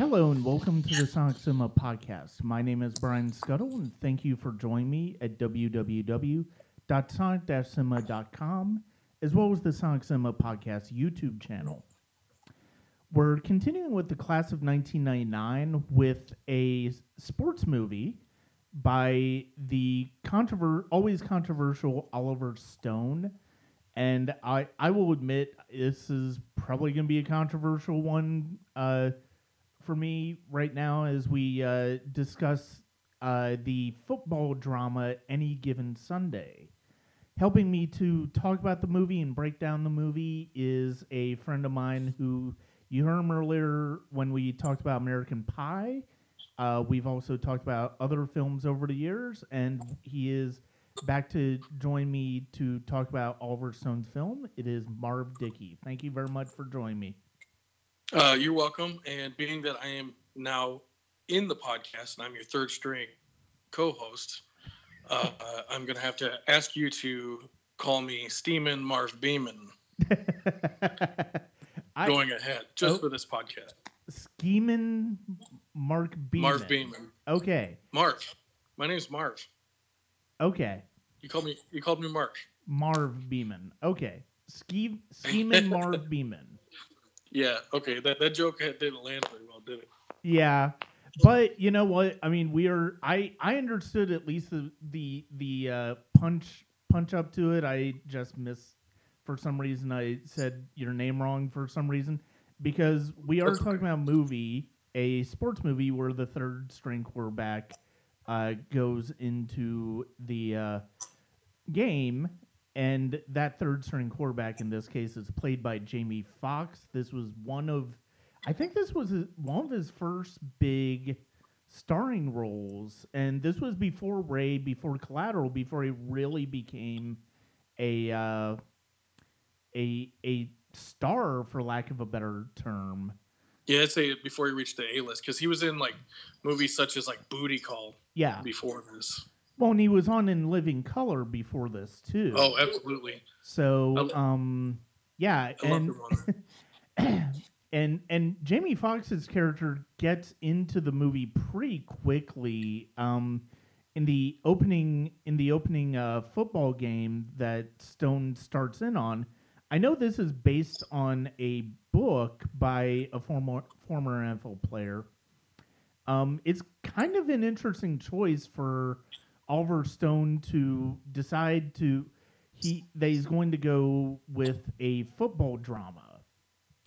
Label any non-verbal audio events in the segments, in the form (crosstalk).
Hello and welcome to the Sonic Cinema podcast. My name is Brian Scuttle and thank you for joining me at www.sonic-cinema.com as well as the Sonic Cinema podcast YouTube channel. We're continuing with the class of 1999 with a sports movie by the controver- always controversial Oliver Stone. And I, I will admit this is probably going to be a controversial one uh, for me right now as we uh, discuss uh, the football drama Any Given Sunday. Helping me to talk about the movie and break down the movie is a friend of mine who you heard him earlier when we talked about American Pie. Uh, we've also talked about other films over the years, and he is back to join me to talk about Oliver Stone's film. It is Marv Dickey. Thank you very much for joining me. Uh, you're welcome. And being that I am now in the podcast and I'm your third string co-host, uh, uh, (laughs) I'm going to have to ask you to call me Steamin' Marv Beeman (laughs) going ahead just Oh. for this podcast. Schemin Mark Beeman. Marv Beeman. Okay. Marv. My name's Marv. Okay. You called me. You called me Marv. Marv Beeman. Okay. Ski (laughs) Schemin Marv Beeman. Yeah. Okay. That that joke didn't land very well, did it? Yeah. But you know what? I mean, we are. I I understood at least the the the uh, punch punch up to it. I just missed for some reason. I said your name wrong for some reason because we are talking about a movie, a sports movie where the third string quarterback uh, goes into the uh, game, and that third string quarterback in this case is played by Jamie Foxx. This was one of I think this was one of his first big starring roles, and this was before Ray, before Collateral, before he really became a uh, a a star, for lack of a better term. Yeah, I'd say before he reached the A list because he was in like movies such as like Booty Call Yeah, before this. Well, and he was on In Living Color before this too. Oh, absolutely. so um, yeah, and (clears throat) and and Jamie Foxx's character gets into the movie pretty quickly. Um, in the opening in the opening uh, football game that Stone starts in on, I know this is based on a book by a former former NFL player. Um, it's kind of an interesting choice for Oliver Stone to decide to he that he's going to go with a football drama.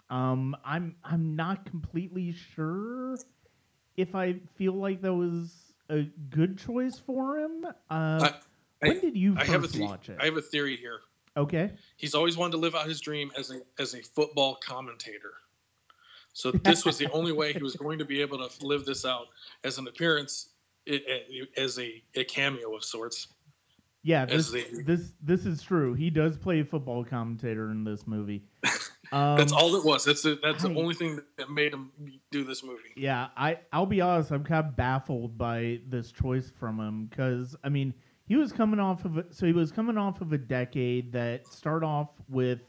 Um, I'm I'm not completely sure if I feel like that was a good choice for him. Uh, I- when did you I first have a the- watch it? I have a theory here. okay. He's always wanted to live out his dream as a as a football commentator. So this was the only way he was (laughs) going to be able to live this out as an appearance, i- i- as a, a cameo of sorts. Yeah, this the- this this is true. He does play a football commentator in this movie. (laughs) Um, That's all it was. That's the, that's I- the only thing that made him do this movie. Yeah, I I'll be honest. I'm kind of baffled by this choice from him because I mean he was coming off of a, so he was coming off of a decade that started off with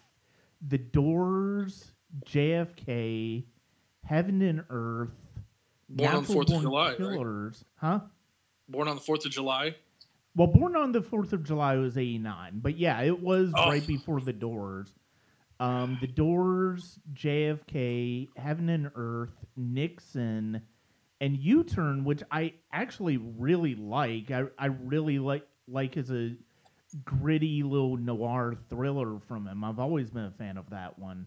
The Doors, JFK, Heaven and Earth, Born on the Fourth of July, right? Huh? Born on the Fourth of July. Well, Born on the Fourth of July was '89, but yeah, it was Oh. right before The Doors. Um, the Doors, JFK, Heaven and Earth, Nixon, and U-Turn, which I actually really like. I, I really like like as a gritty little noir thriller from him. I've always been a fan of that one.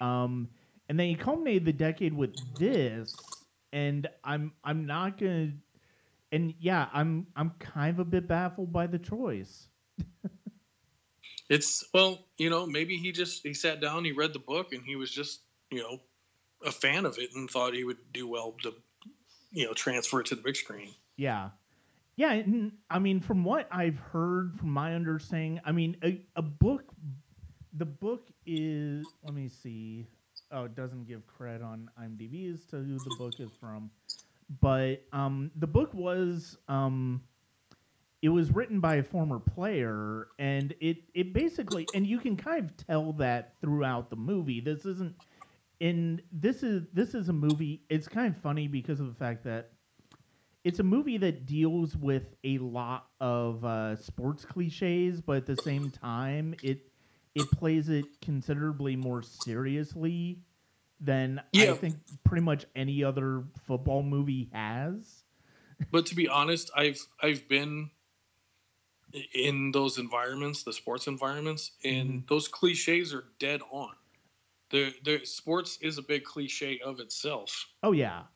Um, and then he culminated the decade with this, and I'm I'm not gonna. And yeah, I'm I'm kind of a bit baffled by the choice. (laughs) It's well, you know, maybe he just he sat down, he read the book, and he was just you know a fan of it and thought he would do well to you know transfer it to the big screen. Yeah. Yeah, and, I mean, from what I've heard, from my understanding, I mean, a, a book, the book is, let me see. Oh, it doesn't give credit on IMDb as to who the book is from. But um, the book was, um, it was written by a former player, and it, it basically, and you can kind of tell that throughout the movie. This isn't, and this is this is a movie. It's kind of funny because of the fact that it's a movie that deals with a lot of uh, sports cliches, but at the same time, it it plays it considerably more seriously than Yeah. I think pretty much any other football movie has. But to be honest, I've I've been in those environments, the sports environments, and Mhm. those cliches are dead on. The the sports is a big cliche of itself. Oh yeah,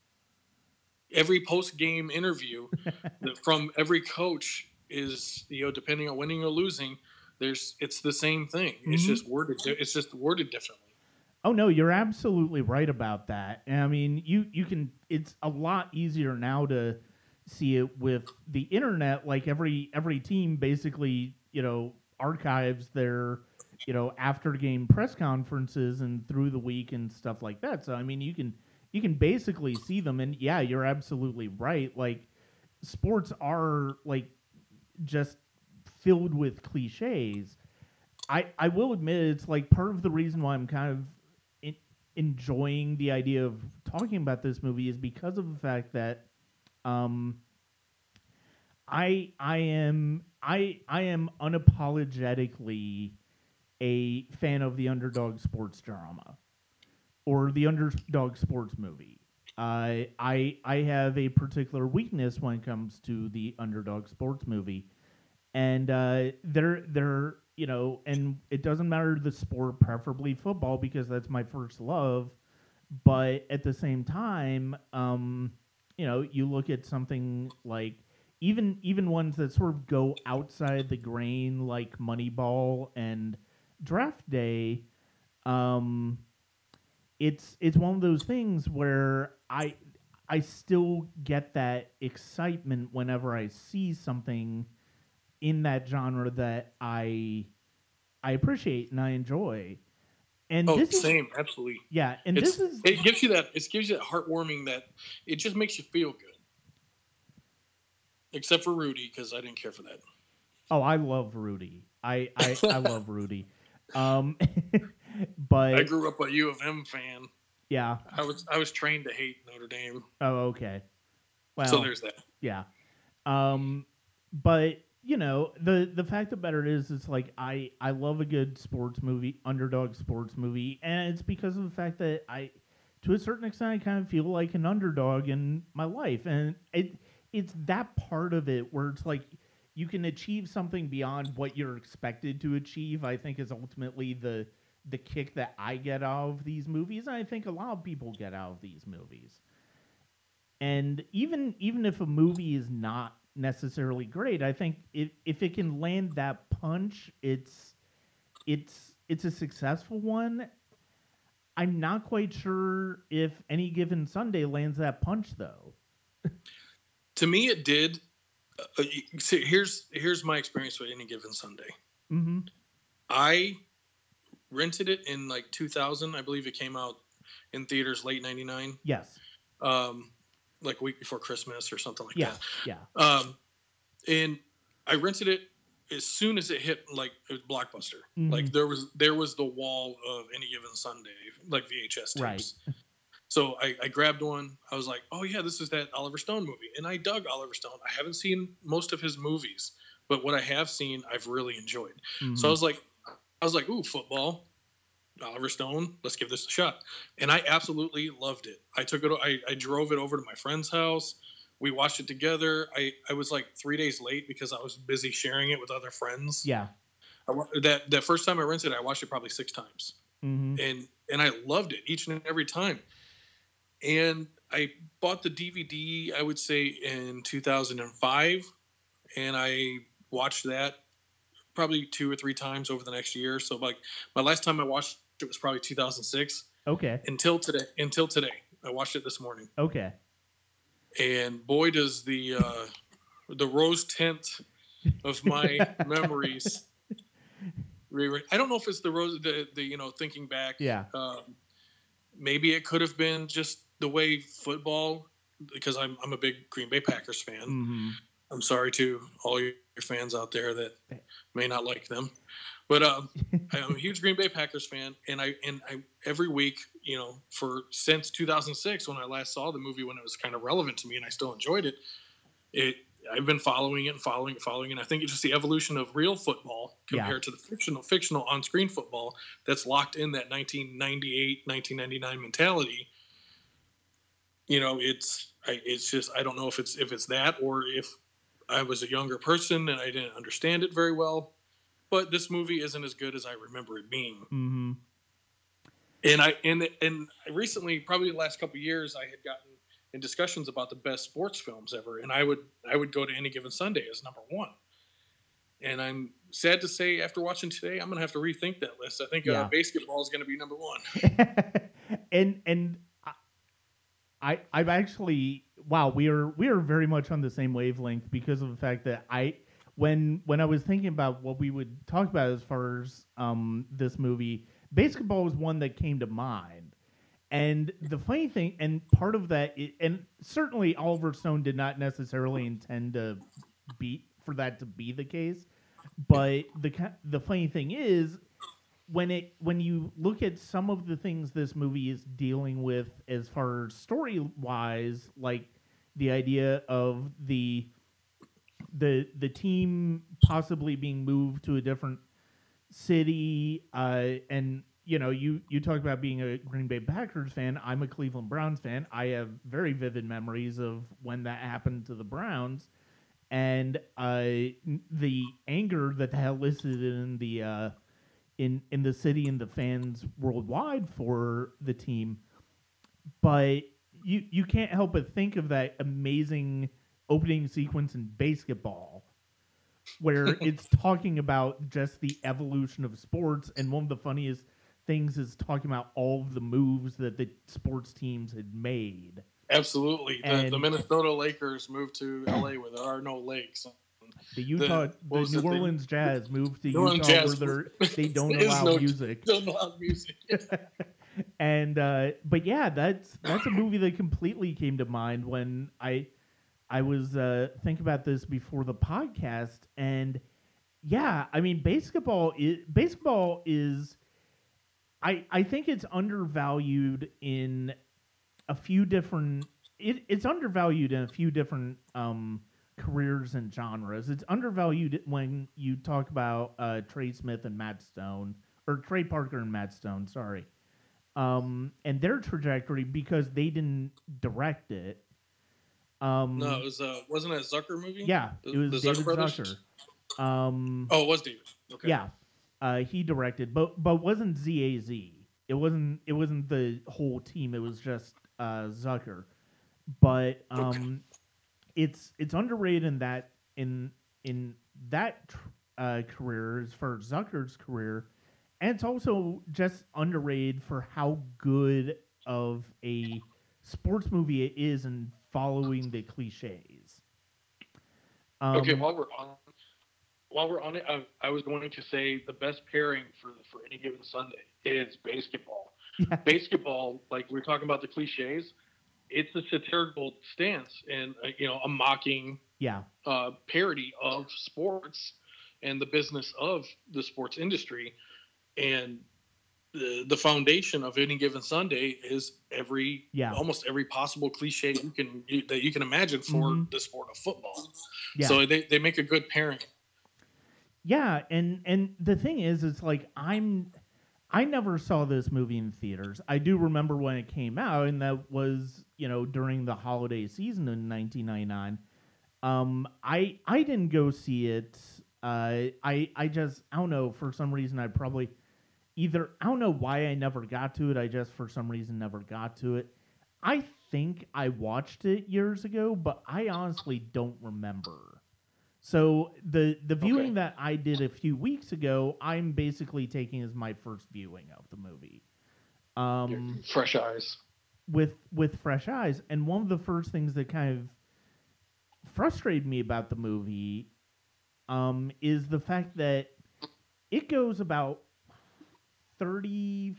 Every post game interview (laughs) from every coach is you know depending on winning or losing, there's it's the same thing. It's Mhm. just worded it's just worded differently. Oh no, you're absolutely right about that. I mean, you you can. It's a lot easier now to see it with the internet. Like every every team basically, you know, archives their you know after game press conferences and through the week and stuff like that. So I mean, you can you can basically see them. And yeah, you're absolutely right. Like sports are like just filled with cliches. I, I will admit it's like part of the reason why I'm kind of in, enjoying the idea of talking about this movie is because of the fact that um I I am I I am unapologetically a fan of the underdog sports drama or the underdog sports movie. Uh, I I have a particular weakness when it comes to the underdog sports movie, and uh, they're they're you know, and it doesn't matter the sport, preferably football, because that's my first love. But at the same time, um, you know, you look at something like even even ones that sort of go outside the grain, like Moneyball and Draft Day. Um, it's it's one of those things where I I still get that excitement whenever I see something in that genre that I I appreciate and I enjoy. And Oh, this is same, absolutely. yeah, and It's, this is it gives you that it gives you that heartwarming that it just makes you feel good. Except for Rudy, because I didn't care for that. oh I love Rudy. I I, I (laughs) love Rudy. Um, (laughs) but I grew up a U of M fan. yeah. I was I was trained to hate Notre Dame. Oh okay. Well, so there's that. Yeah. Um but you know, the the fact the matter is it's like I I love a good sports movie, underdog sports movie, and it's because of the fact that I to a certain extent I kind of feel like an underdog in my life and it it's that part of it where it's like you can achieve something beyond what you're expected to achieve, I think is ultimately the the kick that I get out of these movies. And I think a lot of people get out of these movies and even even if a movie is not necessarily great i think if if it can land that punch it's it's it's a successful one i'm not quite sure if any given sunday lands that punch though (laughs) To me, it did. Uh, see, here's here's my experience with any given Sunday. mm-hmm I rented it in like 2000. I believe it came out in theaters late '99, yes um, like a week before Christmas or something like yeah that. yeah Um, and I rented it as soon as it hit like it was blockbuster. Mhm. Like there was there was the wall of any given Sunday, like VHS tapes. Right. (laughs) So I, I grabbed one. I was like, oh yeah, this is that Oliver Stone movie, and I dug Oliver Stone. I haven't seen most of his movies, but what I have seen, I've really enjoyed. So I was like, I was like, ooh, football, Oliver Stone. Let's give this a shot. And I absolutely loved it. I took it. I, I drove it over to my friend's house. We watched it together. I, I was like three days late because I was busy sharing it with other friends. yeah I, that that first time I rented it, I watched it probably six times, mm-hmm. and and I loved it each and every time. And I bought the DVD. I would say in 2005, and I watched that probably two or three times over the next year. So like my last time I watched it was probably 2006 okay until today. Until today, I watched it this morning, okay and boy, does the uh, the rose tint of my (laughs) memories. re- I don't know if it's the rose, the, the you know, thinking back. yeah Um, maybe it could have been just the way football, because I'm I'm a big Green Bay Packers fan. mm-hmm. I'm sorry to all your fans out there that may not like them, But um, I'm a huge Green Bay Packers fan, and I and I every week, you know, for since 2006 when I last saw the movie when it was kind of relevant to me, and I still enjoyed it. It I've been following it, and following it, following it. And I think it's just the evolution of real football Yeah. compared to the fictional fictional on screen football that's locked in that 1998 1999 mentality. You know, it's I, it's just I don't know if it's if it's that or if I was a younger person and I didn't understand it very well. But this movie isn't as good as I remember it being. hmm And I and and recently, probably the last couple of years, I had gotten in discussions about the best sports films ever, and I would I would go to any given Sunday as number one. And I'm sad to say, after watching today, I'm gonna have to rethink that list. I think Yeah. uh, BASEketball is gonna be number one. (laughs) (laughs) and and I I've actually wow we are we are very much on the same wavelength because of the fact that I when when I was thinking about what we would talk about as far as um this movie BASEketball was one that came to mind. And the funny thing and part of that and certainly Oliver Stone did not necessarily intend to be for that to be the case but the the funny thing is when it when you look at some of the things this movie is dealing with as far as story wise like the idea of the the the team possibly being moved to a different city uh and you know you you talk about being a Green Bay Packers fan. I'm a Cleveland Browns fan. I have very vivid memories of when that happened to the Browns. And uh the anger that that elicited in the uh in in the city and the fans worldwide for the team. But you you can't help but think of that amazing opening sequence in BASEketball where (laughs) it's talking about just the evolution of sports and one of the funniest things is talking about all of the moves that the sports teams had made Absolutely, the, And- the Minnesota Lakers moved to (clears throat) LA where there are no lakes. the Utah the, New the thing? Orleans Jazz moved to New Utah Jazz where they're- (laughs) they don't allow no- music Don't allow music. and uh but yeah that's that's a movie that completely came to mind when i i was uh thinking about this before the podcast and yeah i mean BASEketball is BASEketball is i i think it's undervalued in a few different it, it's undervalued in a few different um careers and genres it's undervalued when you talk about uh trey smith and matt stone or trey parker and matt stone sorry um, and their trajectory because they didn't direct it. Um, No, it was uh, wasn't it a Zucker movie? yeah, The- it was the Zucker David brothers? Zucker. Um, Oh, it was David. Okay. yeah, uh, he directed, but but wasn't ZAZ. It wasn't it wasn't the whole team. It was just uh, Zucker. But um, it's it's underrated in that in in that tr- uh, career as as Zucker's career, and it's also just underrated for how good of a sports movie it is in following the cliches. Um, okay, while we're on, while we're on it, I, I was going to say the best pairing for for any given Sunday is BASEketball. Yeah. BASEketball, like we are talking about the cliches, it's a satirical stance and uh, you know a mocking yeah, uh, parody of sports and the business of the sports industry, and the the foundation of any given Sunday is every Yeah. almost every possible cliche you can you, that you can imagine for Mhm. the sport of football. yeah. So they, they make a good pairing. Yeah, and and the thing is, it's like I'm, I never saw this movie in theaters. I do remember when it came out, and that was you know during the holiday season in 1999. Um, I I didn't go see it. Uh, I I just I don't know for some reason I probably either I don't know why I never got to it. I just for some reason never got to it. I think I watched it years ago, but I honestly don't remember. So the the viewing Okay. that I did a few weeks ago, I'm basically taking as my first viewing of the movie. Um, Fresh eyes. with with fresh eyes, and one of the first things that kind of frustrated me about the movie um, is the fact that it goes about 30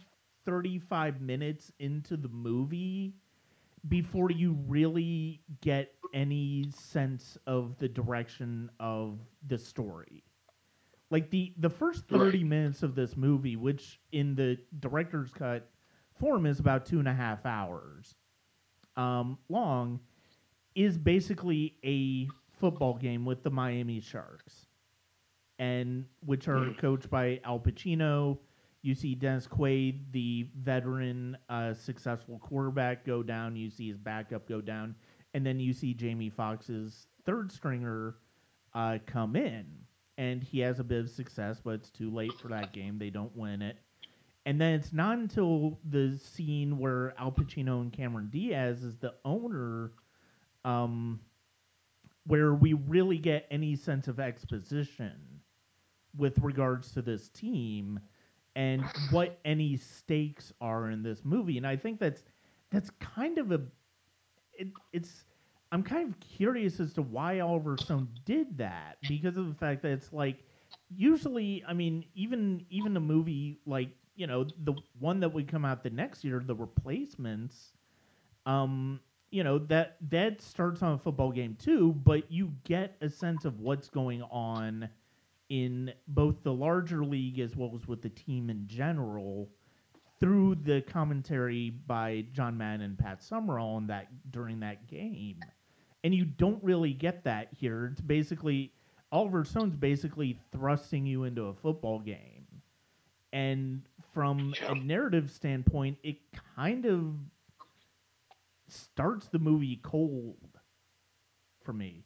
35 minutes into the movie before you really get any sense of the direction of the story like the the first Right. 30 minutes of this movie which in the director's cut form is about two and a half hours um, long is basically a football game with the miami sharks and which are Mm. coached by al pacino you see dennis quaid the veteran uh, successful quarterback go down you see his backup go down and then you see jamie foxx's third stringer uh, come in, and he has a bit of success, but it's too late for that game. They don't win it. And then it's not until the scene where Al Pacino and Cameron Diaz is the owner, um, where we really get any sense of exposition with regards to this team and what any stakes are in this movie. And I think that's that's kind of a it, it's I'm kind of curious as to why Oliver Stone did that because of the fact that it's like usually, I mean, even even a movie like you know the one that would come out the next year, The Replacements, um, you know that that starts on a football game too, but you get a sense of what's going on in both the larger league as well as with the team in general through the commentary by John Madden and Pat Summerall on that during that game. And you don't really get that here. It's basically Oliver Stone's basically thrusting you into a football game. And from a narrative standpoint, it kind of starts the movie cold for me.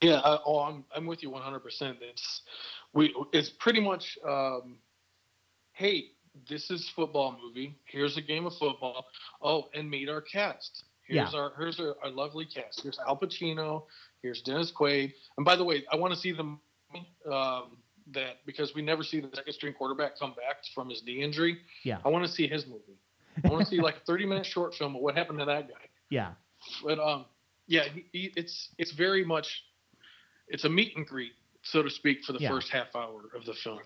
Yeah, I, oh, I'm I'm with you 100. percent It's we it's pretty much um, hey, this is football movie. Here's a game of football. Oh, and meet our cast. Here's our here's our, our lovely cast. Here's Al Pacino. Here's Dennis Quaid. And by the way, I want to see them um, that because we never see the second string quarterback come back from his knee injury. Yeah. I want to see his movie. I want to see like a 30 minute short film of what happened to that guy. (laughs) Yeah. But um, yeah, he, he, it's it's very much it's a meet and greet, so to speak, for the Yeah. first half hour of the film.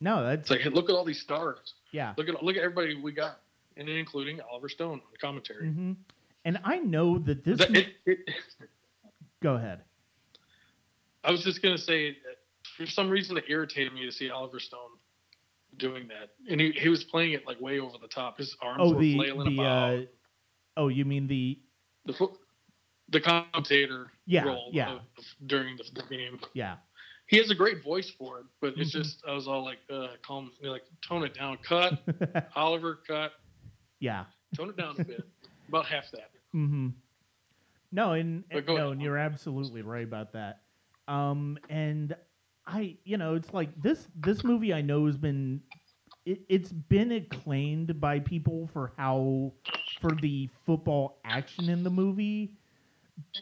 No, that's It's like, hey, look at all these stars. yeah. Look at look at everybody we got, and including Oliver Stone on the commentary. hmm And I know that this. That- it- it- (laughs) go ahead. I was just gonna say, that for some reason, it irritated me to see Oliver Stone doing that, and he, he was playing it like way over the top. His arms Oh, were the flailing the. about. Uh, oh, you mean the the fo- the commentator Yeah, role yeah. of- of- during the, the game. yeah. He has a great voice for it, but it's Mhm. just I was all like, uh, calm, like tone it down, cut, (laughs) Oliver, cut, yeah. tone it down a bit, about half that. Mm-hmm. No, and, and no, ahead. and you're absolutely right about that. Um, and I, you know, it's like this this movie I know has been it, it's been acclaimed by people for how for the football action in the movie,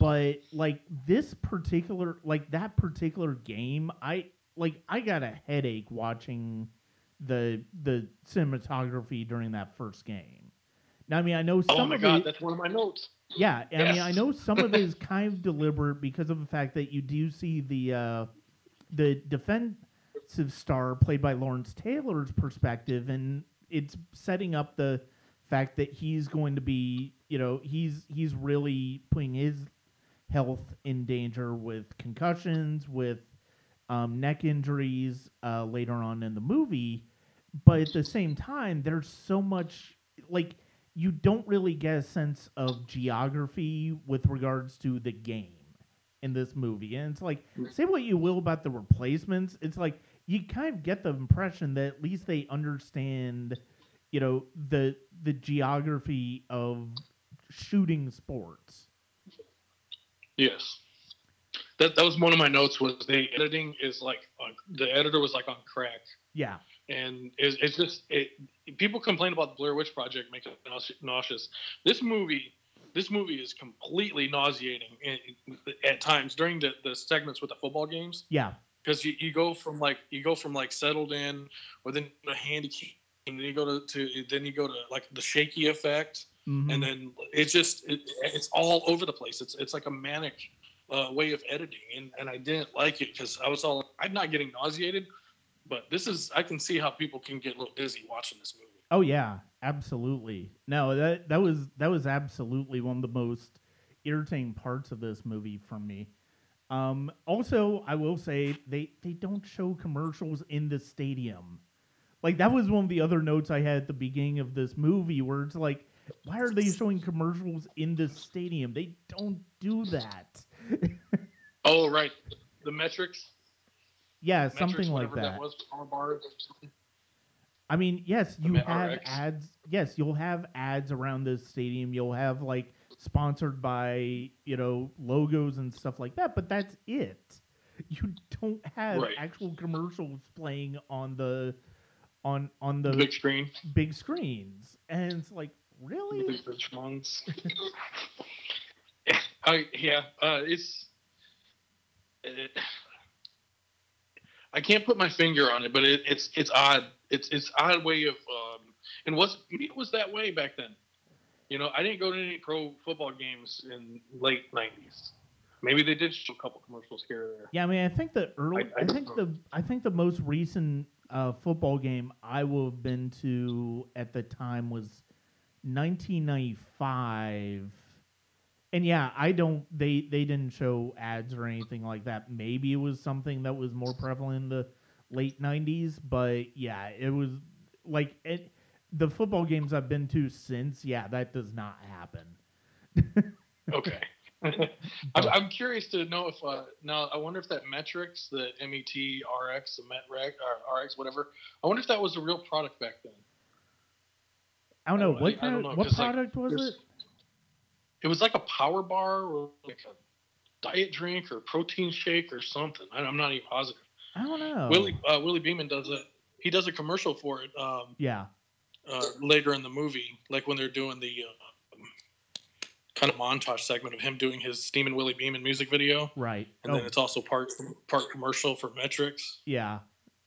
but like this particular like that particular game, I like I got a headache watching the the cinematography during that first game. Now, I mean, I know some oh my of god, it, that's one of my notes. yeah, I mean, I know some of it is (laughs) kind of deliberate because of the fact that you do see the uh, the defensive star played by Lawrence Taylor's perspective, and it's setting up the fact that he's going to be, you know, he's he's really putting his health in danger with concussions, with um, neck injuries uh, later on in the movie. But at the same time, there's so much like you don't really get a sense of geography with regards to the game in this movie. And it's like, say what you will about the replacements, it's like you kind of get the impression that at least they understand, you know, the the geography of shooting sports. Yes, that that was one of my notes. Was the editing is like on, the editor was like on crack, Yeah. and it's, it's just it. People complain about the Blair Witch Project making it nauseous. This movie, this movie is completely nauseating in, at times during the, the segments with the football games. Yeah. because you, you go from like you go from like settled in or then a handy and then you go to, to then you go to like the shaky effect Mhm. and then it's just it, it's all over the place it's it's like a manic uh, way of editing and, and i didn't like it because i was all i'm not getting nauseated but this is i can see how people can get a little dizzy watching this movie Oh yeah, absolutely. No, that that was that was absolutely one of the most irritating parts of this movie for me. Um, also, I will say they they don't show commercials in the stadium. Like that was one of the other notes I had at the beginning of this movie, where it's like, why are they showing commercials in the stadium? They don't do that. (laughs) Oh, right. The MET-Rx. yeah, MET-Rx, something like whatever that. was bars. I mean, yes, you Ma- have RX. ads. Yes, you'll have ads around the stadium. You'll have like sponsored by you know logos and stuff like that. But that's it. You don't have Right. actual commercials playing on the on on the The big screen. big screens, and it's like really. The big rich ones. I yeah. Uh, it's. It, I can't put my finger on it, but it, it's it's odd. It's it's odd way of um, and was maybe it was that way back then. You know, I didn't go to any pro football games in late '90s. Maybe they did show a couple commercials here or there. Yeah, I mean, I think the early, I- I, I think know. the, I think the most recent uh, football game I will have been to at the time was 1995, and yeah, I don't, they, they didn't show ads or anything like that. Maybe it was something that was more prevalent in the late 90s, but yeah, it was like it, the football games I've been to since, yeah, that does not happen. (laughs) Okay. (laughs) I'm, curious to know if uh, now I wonder if that MET-Rx, the MET RX, the MET or RX, whatever. I wonder if that was a real product back then. I don't know don't- what I kind don't of, know, what 'cause, like, product was it. It was like a power bar or like a diet drink or protein shake or something. I, I'm not even positive. I don't know. Willie uh, Willie Beeman does it. he does a commercial for it um, Yeah. uh, later in the movie, like when they're doing the uh, kind of montage segment of him doing his Steamin' Willie Beeman music video, Right. and oh, then it's also part part commercial for MET-Rx. yeah.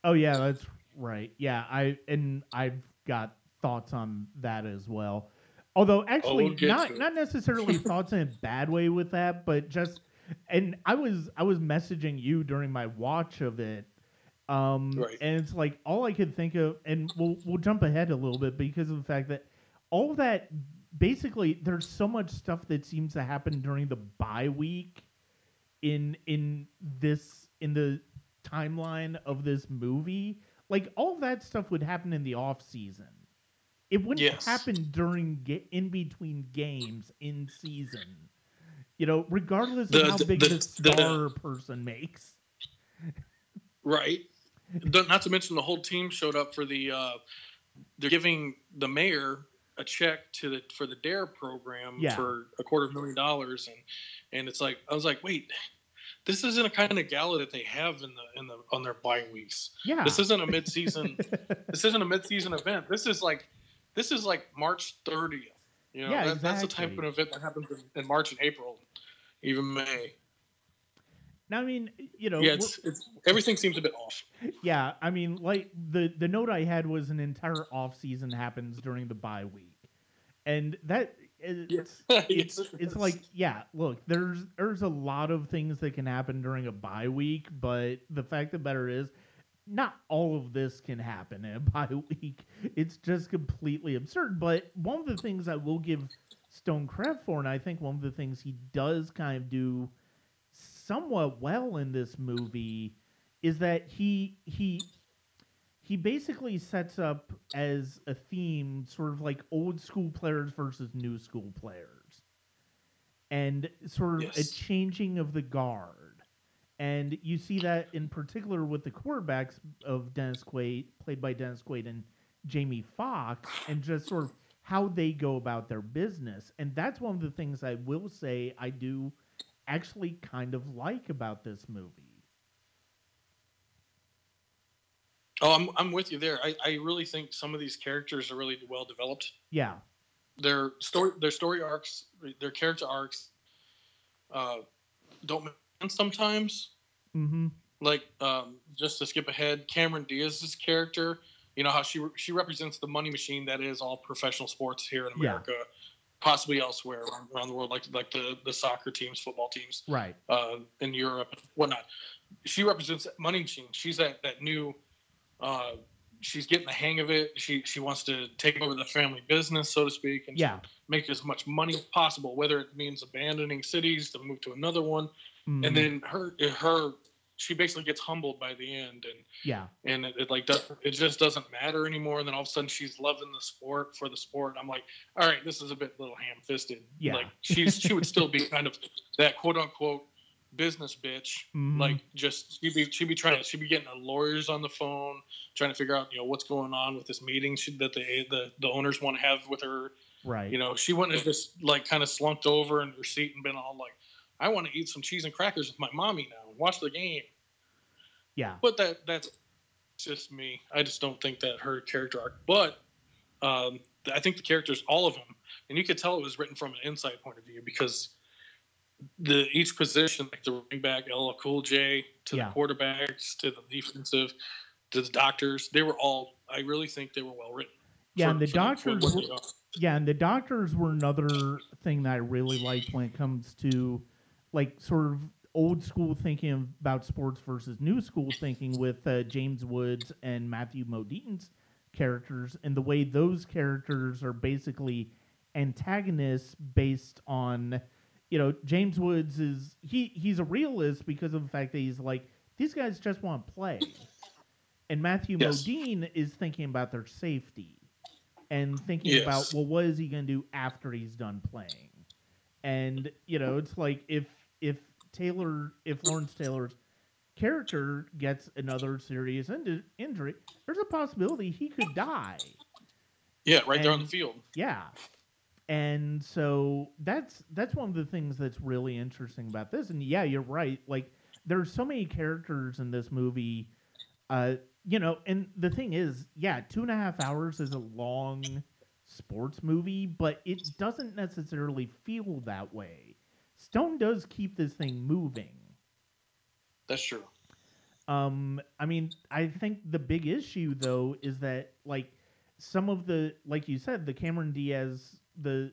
Oh, yeah. That's right. Yeah. I and I've got thoughts on that as well. Although, actually, we'll not not necessarily (laughs) thoughts in a bad way with that, but just and I was I was messaging you during my watch of it. Um, Right. and it's like all I could think of, and we'll we'll jump ahead a little bit because of the fact that all that basically there's so much stuff that seems to happen during the bye week in in this in the timeline of this movie like all of that stuff would happen in the off season it wouldn't Yes. happen during ga- in between games in season you know regardless The- of how the- big the- the, the- star person makes Right. Not to mention the whole team showed up for the. Uh, they're giving the mayor a check to the for the Dare program Yeah. for a quarter of a million dollars, and and it's like I was like, wait, this isn't a kind of gala that they have in the in the on their bye weeks. yeah This isn't a mid season. (laughs) this isn't a mid season event. This is like this is like March 30th. You know, Yeah, that, that's the type exactly. of event that happens in, in March and April, even May. Now, i mean you know yeah, it's, it's everything seems a bit off. Yeah, I mean, like the the note I had was an entire off season happens during the bye week, and that it's (laughs) it's it's like yeah. Look, there's there's a lot of things that can happen during a bye week, but the fact of the matter is, not all of this can happen in a (laughs) bye week. It's just completely absurd. But one of the things I will give Stone credit for, and I think one of the things he does kind of do somewhat well in this movie is that he he he basically sets up as a theme sort of like old school players versus new school players and sort of a changing of the guard and you see that in particular with the quarterbacks of Dennis Quaid played by Dennis Quaid and Jamie Foxx and just sort of how they go about their business and that's one of the things I will say I do actually kind of like about this movie Oh, I'm I'm with you there. I, I really think some of these characters are really well developed. yeah Their story their story arcs, their character arcs, uh, don't sometimes. mm-hmm Like um, just to skip ahead, Cameron Diaz's character. You know how she she represents the money machine that is all professional sports here in Yeah. America, possibly elsewhere around, around the world, like like the the soccer teams, football teams. right uh, in Europe and whatnot. She represents that money machine. She's that that new uh, she's getting the hang of it. She she wants to take over the family business, so to speak, and Yeah. make as much money as possible, whether it means abandoning cities to move to another one. Mhm. And then her her she basically gets humbled by the end, and yeah, and it, it like does, it just doesn't matter anymore. And then all of a sudden she's loving the sport for the sport. I'm like, all right, this is a bit little ham fisted. Yeah. Like she's she would still be (laughs) kind of that quote unquote business bitch. Mhm. Like just she'd be she'd be trying to she'd be getting the lawyers on the phone, trying to figure out you know what's going on with this meeting she, that the the the owners want to have with her. right. You know, she wouldn't have just like kind of slumped over in her seat and been all like, I want to eat some cheese and crackers with my mommy now and watch the game. yeah, But that that's just me. I just don't think that her character arc. But um, I think the characters, all of them, and you could tell it was written from an inside point of view because the each position, like the running back, LL Cool J, to Yeah. the quarterbacks, to the defensive, to the doctors, they were all. I really think they were well written. Yeah, for- and the doctors were- yeah, and the doctors were another thing that I really liked when it comes to like sort of old school thinking about sports versus new school thinking with uh, James Woods and Matthew Modine's characters and the way those characters are basically antagonists based on you know James Woods is he he's a realist because of the fact that he's like these guys just want to play and Matthew Yes. Modine is thinking about their safety and thinking Yes. about well what is he going to do after he's done playing and you know it's like if if Taylor if Lawrence Taylor's character gets another serious in- injury there's a possibility he could die Yeah, right there on the field. yeah. And so that's that's one of the things that's really interesting about this. And yeah, you're right. Like there's so many characters in this movie. Uh, you know, and the thing is, yeah, two and a half hours is a long sports movie, but it doesn't necessarily feel that way. Stone does keep this thing moving. That's true. Um, I mean, I think the big issue though is that like some of the like you said, the Cameron Diaz the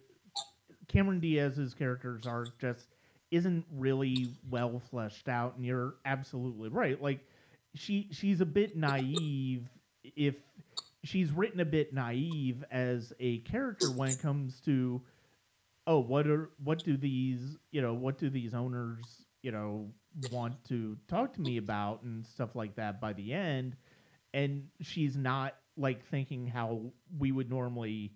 Cameron Diaz's characters are just isn't really well fleshed out, and you're absolutely right. Like she she's a bit naive if she's written a bit naive as a character when it comes to oh what are what do these you know what do these owners you know want to talk to me about and stuff like that by the end and she's not like thinking how we would normally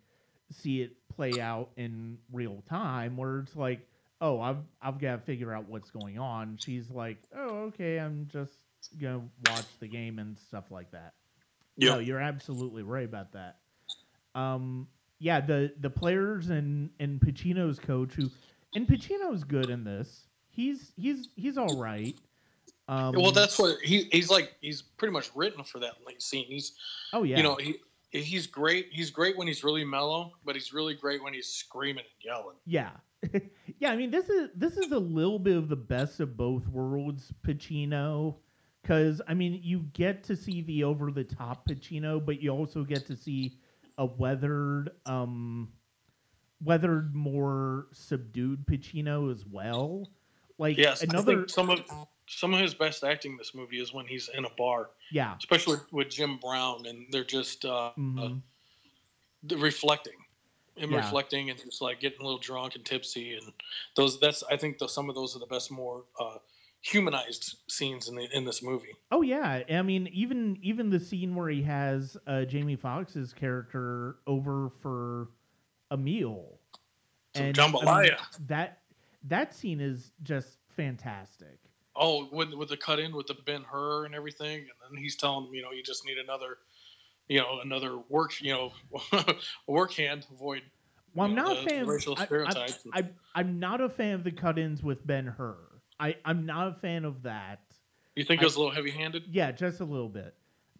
see it play out in real time where it's like oh i've i've got to figure out what's going on she's like oh okay i'm just gonna watch the game and stuff like that Yeah. no, you're absolutely right about that. Um, yeah, the the players and and Pacino's coach, who and Pacino's good in this. He's he's he's all right. Um, well, that's what he, he's like. He's pretty much written for that late scene. He's oh yeah, you know he he's great. He's great when he's really mellow, but he's really great when he's screaming and yelling. yeah, (laughs) yeah. I mean, this is this is a little bit of the best of both worlds, Pacino. Because I mean, you get to see the over the top Pacino, but you also get to see a weathered, um, weathered, more subdued Pacino as well. Like Yes, I another, think some of some of his best acting in this movie is when he's in a bar, yeah, especially with Jim Brown, and they're just uh, uh, they're reflecting, him Yeah. reflecting, and just like getting a little drunk and tipsy, and those. That's I think the, some of those are the best, more uh, humanized scenes in the in this movie. Oh yeah, I mean even even the scene where he has uh, Jamie Foxx's character over for a meal, Some I mean, jambalaya. that that scene is just fantastic. Oh, with with the cut in with the Ben Hur and everything, and then he's telling him, you know, you just need another, you know, another work, you know, (laughs) work hand to avoid. Well, I'm know, not a fan. racial I, stereotypes. I, I'm not a fan of the cut-ins with Ben Hur. I I'm not a fan of that. you think it was a little heavy handed? Yeah, just a little bit,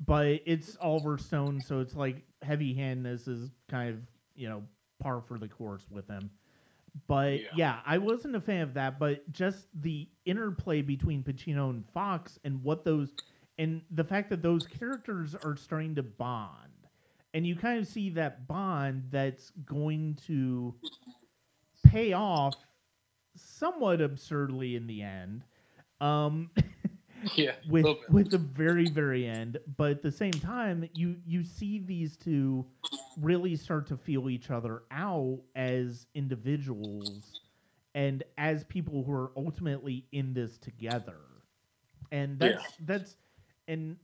but it's Oliver Stone, so it's like heavy-handedness is kind of you know par for the course with him. But Yeah. yeah. I wasn't a fan of that. But just the interplay between Pacino and Foxx, and what those, and the fact that those characters are starting to bond, and you kind of see that bond that's going to pay off somewhat absurdly in the end. Um, (laughs) Yeah, (laughs) with with the very very end but at the same time you you see these two really start to feel each other out as individuals and as people who are ultimately in this together and Yeah. that's that's and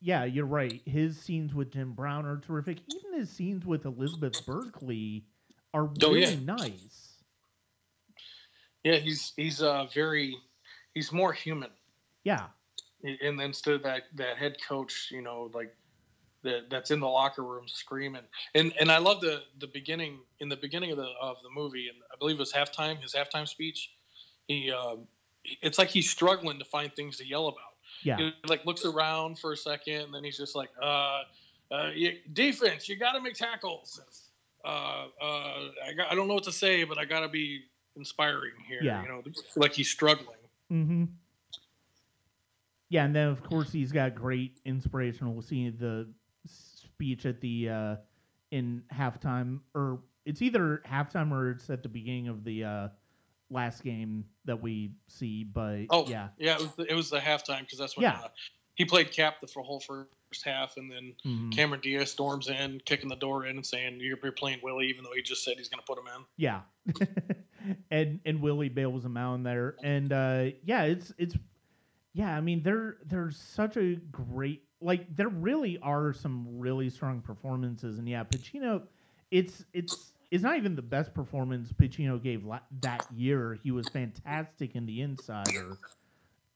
yeah you're right his scenes with jim brown are terrific even his scenes with elizabeth berkley are Oh, really yeah. nice Yeah, he's he's uh very he's more human. yeah and then instead of that that head coach, you know, like that that's in the locker room screaming. And and I love the the beginning in the beginning of the of the movie, and I believe it was halftime, his halftime speech. He um, it's like he's struggling to find things to yell about. yeah He like looks around for a second, and then he's just like, uh, uh you, defense, you got to make tackles. Uh, uh, I, got, I don't know what to say, but I got to be inspiring here. Yeah. You know, like he's struggling. Mm-hmm. Yeah, and then of course he's got great inspirational scene the speech at the uh in halftime or it's either halftime or it's at the beginning of the uh last game that we see, but Oh, yeah. yeah. It was the, it was the halftime because that's when Yeah. uh, he played cap the whole first half, and then Mhm. Cameron Diaz storms in, kicking the door in, and saying you're, you're playing Willie, even though he just said he's going to put him in. Yeah. (laughs) and and Willie bails him out in there. And uh yeah, it's it's yeah, I mean there there's such a great like there really are some really strong performances and yeah, Pacino it's it's it's not even the best performance Pacino gave la- that year. He was fantastic in The Insider.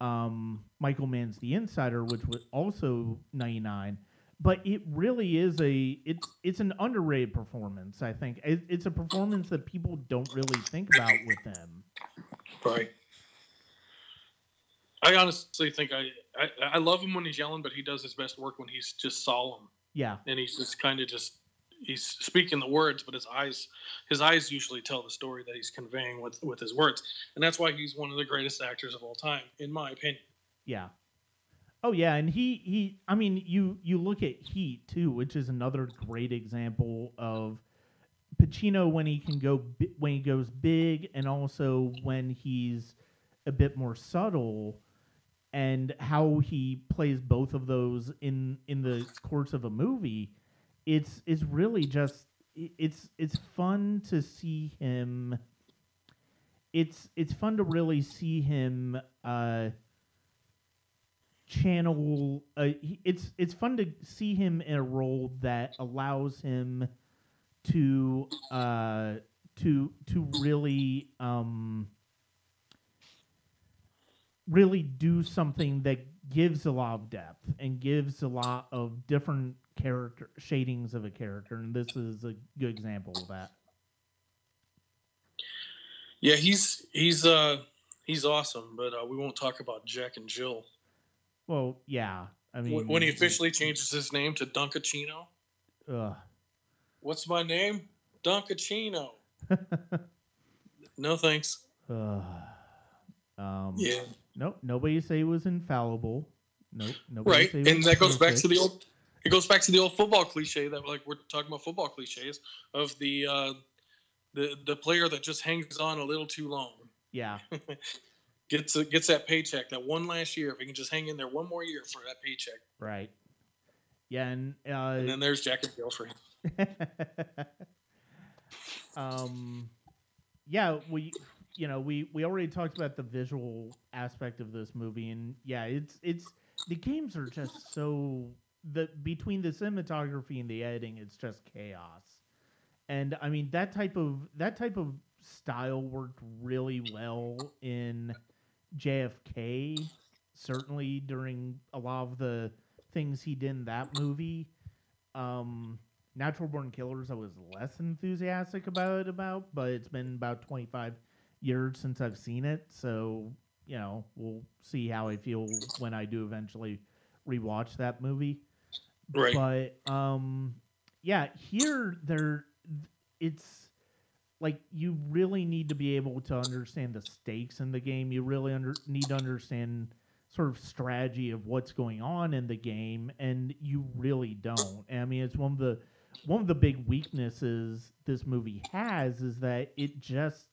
Um Michael Mann's The Insider which was also 99 but it really is a it's it's an underrated performance i think. It, it's a performance that people don't really think about with him Right. I honestly think I, I I love him when he's yelling, but he does his best work when he's just solemn. Yeah. And he's just kind of just he's speaking the words, but his eyes his eyes usually tell the story that he's conveying with with his words, and that's why he's one of the greatest actors of all time, in my opinion. yeah oh yeah and he he i mean you you look at heat too which is another great example of pacino when he can go bi- when he goes big and also when he's a bit more subtle and how he plays both of those in in the course of a movie. It's it's really just it's it's fun to see him it's it's fun to really see him uh channel uh, he- it's it's fun to see him in a role that allows him to uh to to really um really do something that gives a lot of depth and gives a lot of different character shadings of a character and this is a good example of that Yeah, he's he's uh he's awesome, but uh, we won't talk about Jack and Jill. Well yeah i mean When he officially changes his name to Dunkachino, ugh. what's my name? Dunkachino. (laughs) No thanks. Um Yeah, Nope, nobody say he was infallible. Nope, nobody right. And that goes back to the old. It goes back to the old football cliche that like we're talking about football cliches of the uh, the the player that just hangs on a little too long Yeah, (laughs) gets a, gets that paycheck that one last year if he can just hang in there one more year for that paycheck right. Yeah, and, and then uh, there's Jack and Jill for him. (laughs) um, yeah, we, you know, we we already talked about the visual aspect of this movie, and yeah, it's it's the games are just so the between the cinematography and the editing, it's just chaos. And I mean that type of that type of style worked really well in JFK, certainly during a lot of the things he did in that movie. Um, Natural Born Killers, I was less enthusiastic about it about, but it's been about 25 years since I've seen it, so you know we'll see how I feel when I do eventually rewatch that movie. Right. But um, yeah, here there, it's like you really need to be able to understand the stakes in the game. You really under, need to understand sort of strategy of what's going on in the game, and you really don't. I mean, it's one of the one of the big weaknesses this movie has is that it just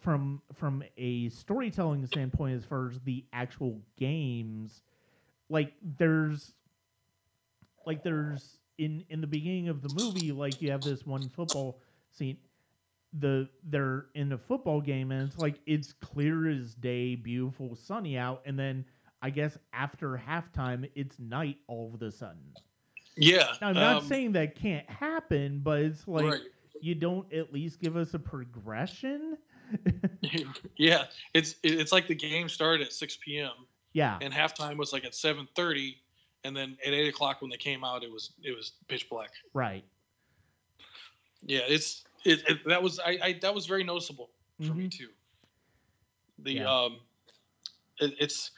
from from a storytelling standpoint, as far as the actual games, like there's like there's in in the beginning of the movie, like you have this one football scene. The they're in a football game and it's like it's clear as day, beautiful, sunny out, and then I guess after halftime it's night all of a sudden. Yeah. Now, I'm not um, saying that can't happen, but it's like right. you don't at least give us a progression. (laughs) yeah, it's it's like the game started at 6 p.m. Yeah, and halftime was like at 7:30, and then at eight o'clock when they came out, it was it was pitch black. right. Yeah, it's it, it that was I, I that was very noticeable for me Mhm. too. The Yeah. um, it, it's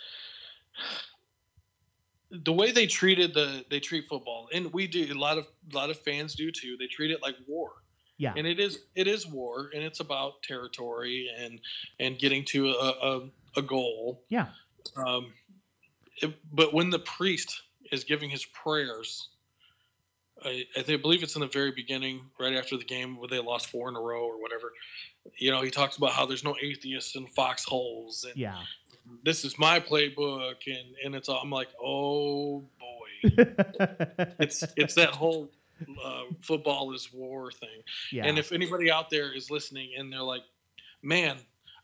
the way they treated the they treat football, and we do a lot of a lot of fans do too. They treat it like war. Yeah, and it is it is war and it's about territory and and getting to a a, a goal yeah, um but when the priest is giving his prayers I, I think, I believe it's in the very beginning, right after the game where they lost four in a row or whatever. You know, he talks about how there's no atheists in foxholes, and yeah. this is my playbook, and and it's all, I'm like, oh boy, (laughs) it's it's that whole uh, football is war thing. yeah, And if anybody out there is listening and they're like, "Man,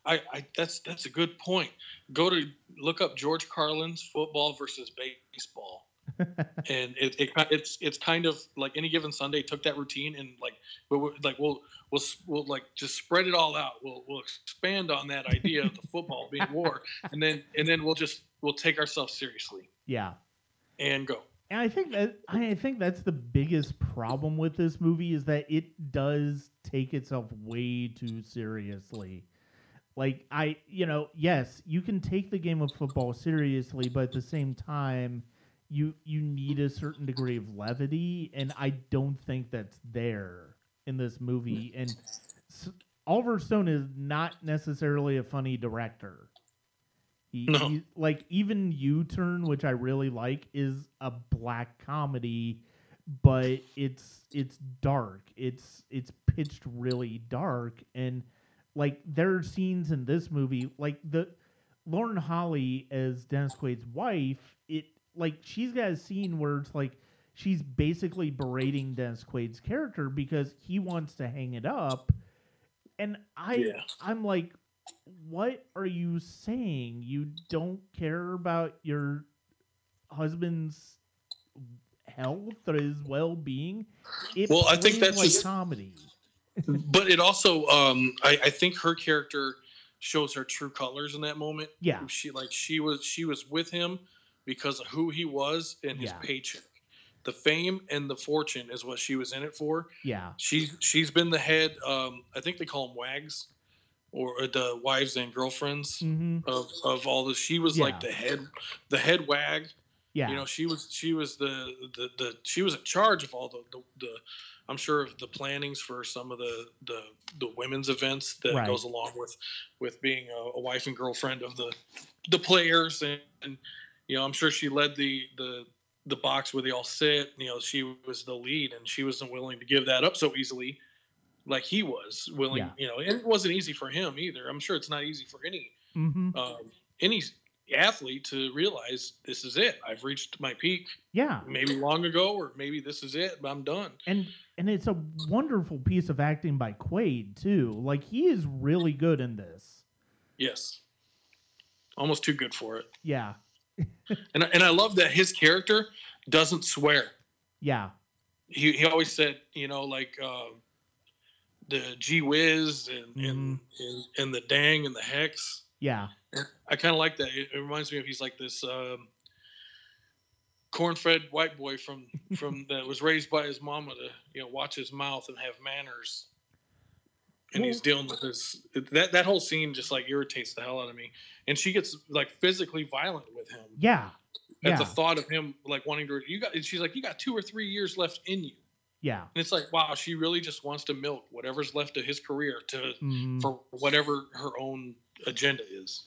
I, I that's that's a good point. Go to look up George Carlin's football versus baseball." (laughs) and it, it it's it's kind of like any given Sunday took that routine and like but we're, like we'll we'll we'll like just spread it all out. We'll we'll expand on that idea of the (laughs) football being war, and then and then we'll just we'll take ourselves seriously yeah. and go. And I think that I think that's the biggest problem with this movie is that it does take itself way too seriously. Like I, you know, yes, you can take the game of football seriously, but at the same time, you you need a certain degree of levity, and I don't think that's there in this movie. Mm. And S- Oliver Stone is not necessarily a funny director. He, No. he- like even U-Turn, which I really like, is a black comedy, but it's it's dark. It's it's pitched really dark, and like there are scenes in this movie, like the Lauren Holly as Dennis Quaid's wife. It like she's got a scene where it's like she's basically berating Dennis Quaid's character because he wants to hang it up, and I Yeah. I'm like, what are you saying? You don't care about your husband's health or his well being? Well, I think that's like just- comedy. (laughs) but it also um I, I think her character shows her true colors in that moment Yeah, she like she was she was with him because of who he was and his Yeah. paycheck. The fame and the fortune is what she was in it for. Yeah, she she's been the head um i think they call them wags or the wives and girlfriends hmm of of all this. She was like the head the head wag. Yeah, you know she was she was the the, the she was in charge of all the, the the i'm sure of the plannings for some of the the the women's events that Right. goes along with with being a, a wife and girlfriend of the the players and, and you know i'm sure she led the the the box where they all sit you know she was the lead and she wasn't willing to give that up so easily like he was willing Yeah. you know and it wasn't easy for him either i'm sure it's not easy for any hmm um, any athlete to realize this is it. I've reached my peak, yeah, maybe long ago, or maybe this is it. I'm done. and and it's a wonderful piece of acting by Quaid too. Like he is really good in this. Yes, almost too good for it. Yeah, And I- and I love that his character doesn't swear. yeah, He he always said, you know, like uh, the gee whiz and, and and and the dang and the hex. yeah, I kind of like that. It, it reminds me of he's like this um, corn-fed white boy from from (laughs) that was raised by his mama to you know watch his mouth and have manners. And he's dealing with this. That that whole scene just like irritates the hell out of me. And she gets like physically violent with him yeah, at yeah, the thought of him like wanting to. You got. And she's like, you got two or three years left in you. yeah. And it's like, wow, she really just wants to milk whatever's left of his career to mhm, for whatever her own agenda is.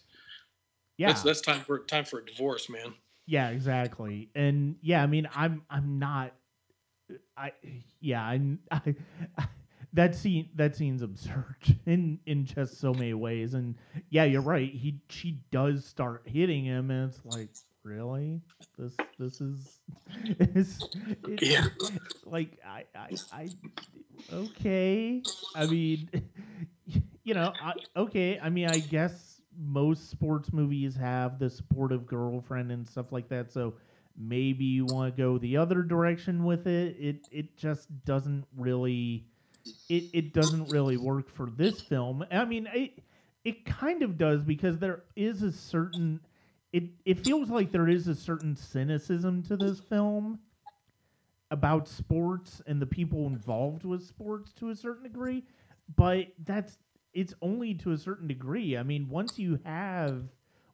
yeah. That's that's time for time for a divorce, man. Yeah, exactly. And yeah, I mean, I'm I'm not. I yeah, I'm. (laughs) I, that scene that scene's absurd (laughs) in in just so many ways. And yeah you're right. He she does start hitting him and it's like really? This this is (laughs) it's, it, Yeah. like I, I i okay. I mean (laughs) you know I, okay. I mean i guess most sports movies have the supportive girlfriend and stuff like that. So maybe you want to go the other direction with it. It it just doesn't really it, it doesn't really work for this film. I mean, it it kind of does because there is a certain it it feels like there is a certain cynicism to this film about sports and the people involved with sports to a certain degree, but that's it's only to a certain degree. I mean, once you have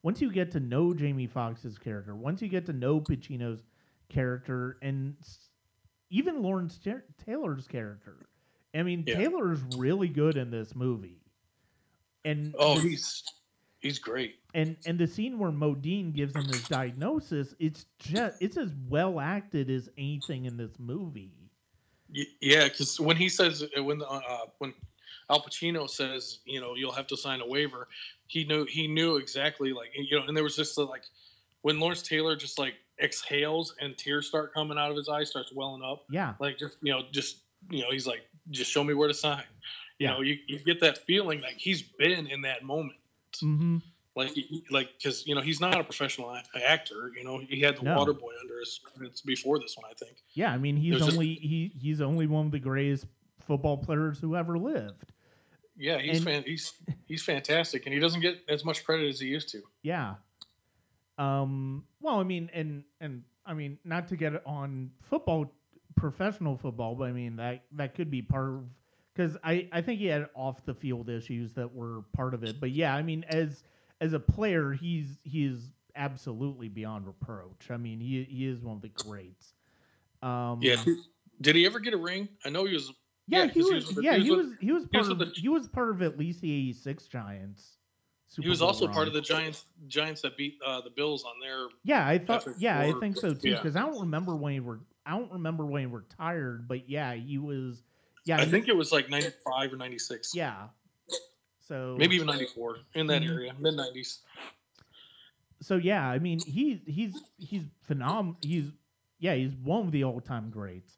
once you get to know Jamie Foxx's character, once you get to know Pacino's character and even Lawrence Taylor's character. I mean, Yeah. Taylor's really good in this movie. And Oh, the- he's he's great. and and the scene where Modine gives him his diagnosis, it's just it's as well acted as anything in this movie. Yeah, because when he says when uh, uh, when Al Pacino says you know you'll have to sign a waiver, he knew he knew exactly like you know, and there was just uh, like when Lawrence Taylor just like exhales and tears start coming out of his eyes, starts welling up, Yeah, like just you know just you know he's like just show me where to sign. You Yeah. know, you, you get that feeling like he's been in that moment. hmm like like because you know he's not a professional actor you know he had the No. water boy under his credits before this one i think yeah. I mean, he's There's just- only he he's only one of the greatest football players who ever lived. yeah he's And- fan, he's he's fantastic and he doesn't get as much credit as he used to Yeah. Um. Well, I mean, and and I mean, not to get on football, professional football, but I mean that that could be part of because I I think he had off the field issues that were part of it. But yeah, I mean, as as a player, he's he is absolutely beyond reproach. I mean, he he is one of the greats. Um, yeah did he ever get a ring i know he was Yeah, Yeah, he was. was with- yeah, he he was was. He was he part was of. the- He was part of at least the '86 Giants. he was Bowl also part of the giants giants that beat uh, the bills on their Yeah, I thought. Yeah, I think so too. yeah. Because I don't remember when he were. I don't remember when he retired, but yeah, he was. Yeah, i he- think it was like 95 or 96 Yeah. So maybe even 94 in that Mhm. area mid 90s So yeah, I mean he he's he's phenomenal. He's yeah he's one of the all time greats.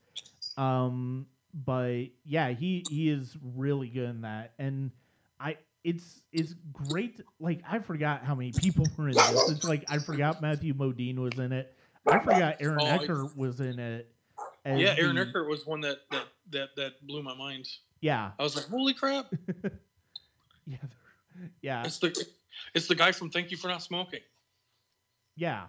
Um, but yeah, he he is really good in that, and I it's it's great. Like I forgot how many people were in this. It's like I forgot Matthew Modine was in it. I forgot Aaron Oh, I- Eckhart was in it. yeah aaron the- eckhart was one that that that, that blew my mind Yeah, i was like holy crap (laughs) yeah, yeah. it's the it's the guy from thank you for not smoking Yeah.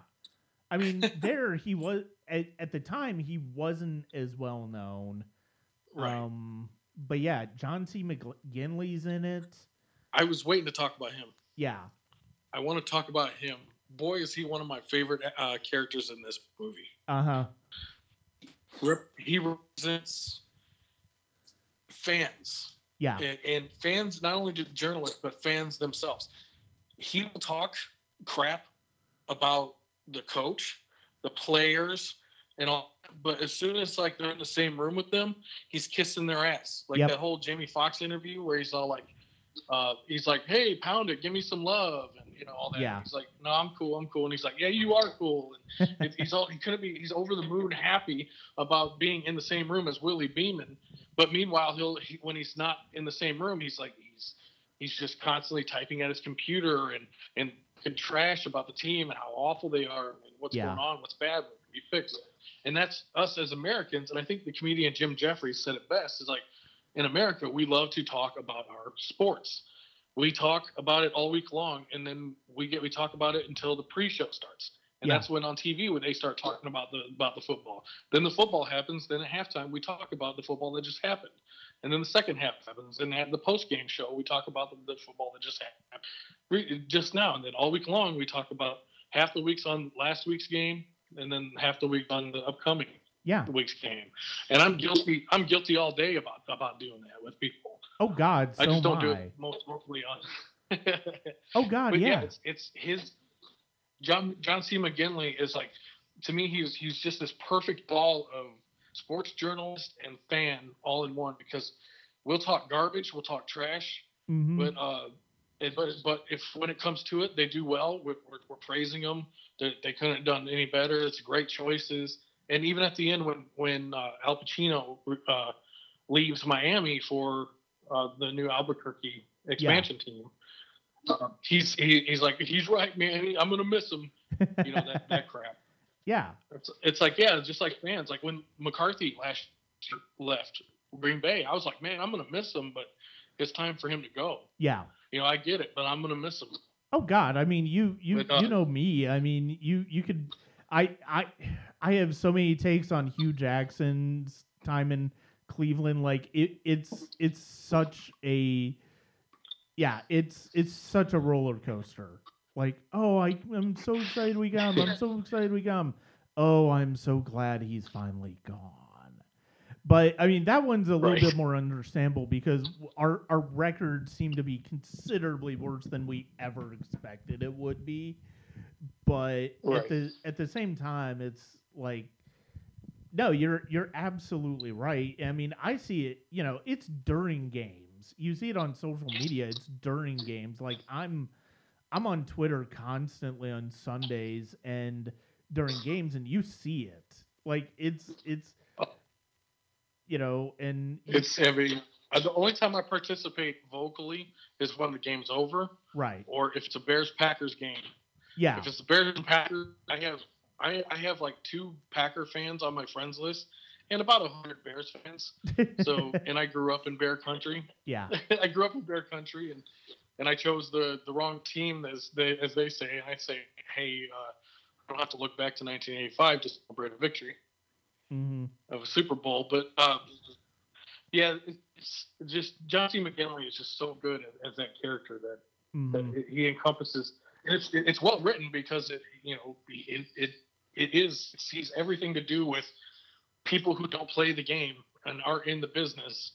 I mean, there he was at, at the time he wasn't as well known. (laughs) right Um but yeah, John C. McGinley's in it. I was waiting to talk about him. Yeah. I want to talk about him. Boy, is he one of my favorite uh, characters in this movie. Uh-huh. Rep- he represents fans, Yeah. and, and fans not only just journalists but fans themselves. He will talk crap about the coach, the players, and all. But as soon as like they're in the same room with them, he's kissing their ass. Like Yep. that whole Jamie Foxx interview where he's all like, uh, he's like, "Hey, pound it, give me some love," and you know all that. Yeah. He's like, "No, I'm cool, I'm cool," and he's like, "Yeah, you are cool." And (laughs) he's all he couldn't be. He's over the moon, happy about being in the same room as Willie Beeman. But meanwhile, he'll he, when he's not in the same room, he's like he's he's just constantly typing at his computer and and trash about the team and how awful they are and what's Yeah. going on, what's bad, what can be fixed. And that's us as Americans. And I think the comedian Jim Jefferies said it best: is like in America, we love to talk about our sports. We talk about it all week long, and then we get we talk about it until the pre-show starts, and Yeah. that's when on TV when they start talking about the about the football. Then the football happens. Then at halftime we talk about the football that just happened, and then the second half happens. And at the post-game show we talk about the, the football that just happened just now. And then all week long we talk about half the weeks on last week's game, and then half the week on the upcoming Yeah. The week's game. And I'm guilty. I'm guilty all day about about doing that with people. Oh God, so I just don't do it most mostly on. (laughs) Oh God, but yeah, yeah. it's, it's his. John John C. McGinley is like to me he's he's just this perfect ball of sports journalist and fan all in one because we'll talk garbage, we'll talk trash, Mhm. but uh, it, but but if when it comes to it, they do well. We're, we're, we're praising them. They, they couldn't have done any better. It's great choices. And even at the end, when when uh, Al Pacino uh, leaves Miami for uh, the new Albuquerque expansion team, uh, he's he, he's like he's right, man. I'm gonna miss him. You know that that crap. (laughs) yeah, It's, it's like yeah, it's just like fans. Like when McCarthy last left Green Bay, I was like, man, I'm gonna miss him, but it's time for him to go. yeah. You know, I get it, but I'm gonna miss him. Oh God, I mean you you But, uh, you know me. I mean you you could I I I have so many takes on Hue Jackson's time in Cleveland. Like it it's it's such a yeah, it's it's such a roller coaster. Like, oh I I'm so excited we got him. I'm so excited we got him. Oh, I'm so glad he's finally gone. But I mean that one's a little Right. bit more understandable because our our records seem to be considerably worse than we ever expected it would be. But at the at the same time, it's like no, you're you're absolutely right. I mean, I see it. You know, it's during games. You see it on social media. It's during games. Like I'm, I'm on Twitter constantly on Sundays and during games, and you see it. Like it's it's, you know, and It's every. Uh, the only time I participate vocally is when the game's over, right, or if it's a Bears Packers game. Yeah, If it's the Bears and Packers, I have I, I have like two Packer fans on my friends list, and about a hundred Bears fans. (laughs) So, and I grew up in Bear Country. yeah, (laughs) I grew up in Bear Country, and and I chose the the wrong team as they as they say. I say, hey, uh, I don't have to look back to 1985 to celebrate a victory. hmm of a Super Bowl. But um, yeah, it's just John C. McGinley is just so good as, as that character that, hmm that he encompasses. And it's it's well written because it you know it it it is it sees everything to do with people who don't play the game and are in the business,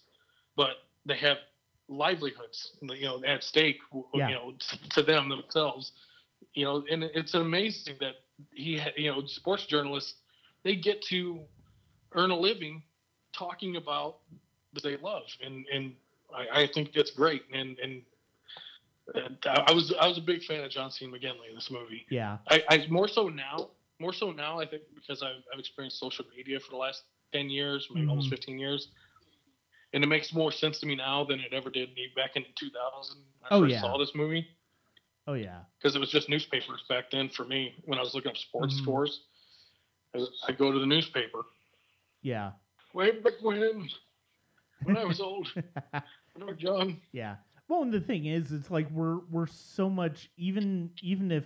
but they have livelihoods you know at stake Yeah. you know to them themselves. You know and it's amazing that he you know sports journalists they get to earn a living talking about what they love. And and I, I think that's great. And and and I I was I was a big fan of John C. McGinley in this movie. yeah, I, I more so now, more so now. I think because I've, I've experienced social media for the last ten years, maybe almost Mhm. fifteen years, and it makes more sense to me now than it ever did me back in 2000. When I Oh, first yeah. saw this movie oh yeah, because it was just newspapers back then for me when I was looking up sports Mhm. scores. I, I go to the newspaper. yeah, Way back when, when I was old, (laughs) when I was young. yeah. Well, and the thing is, it's like we're we're so much even even if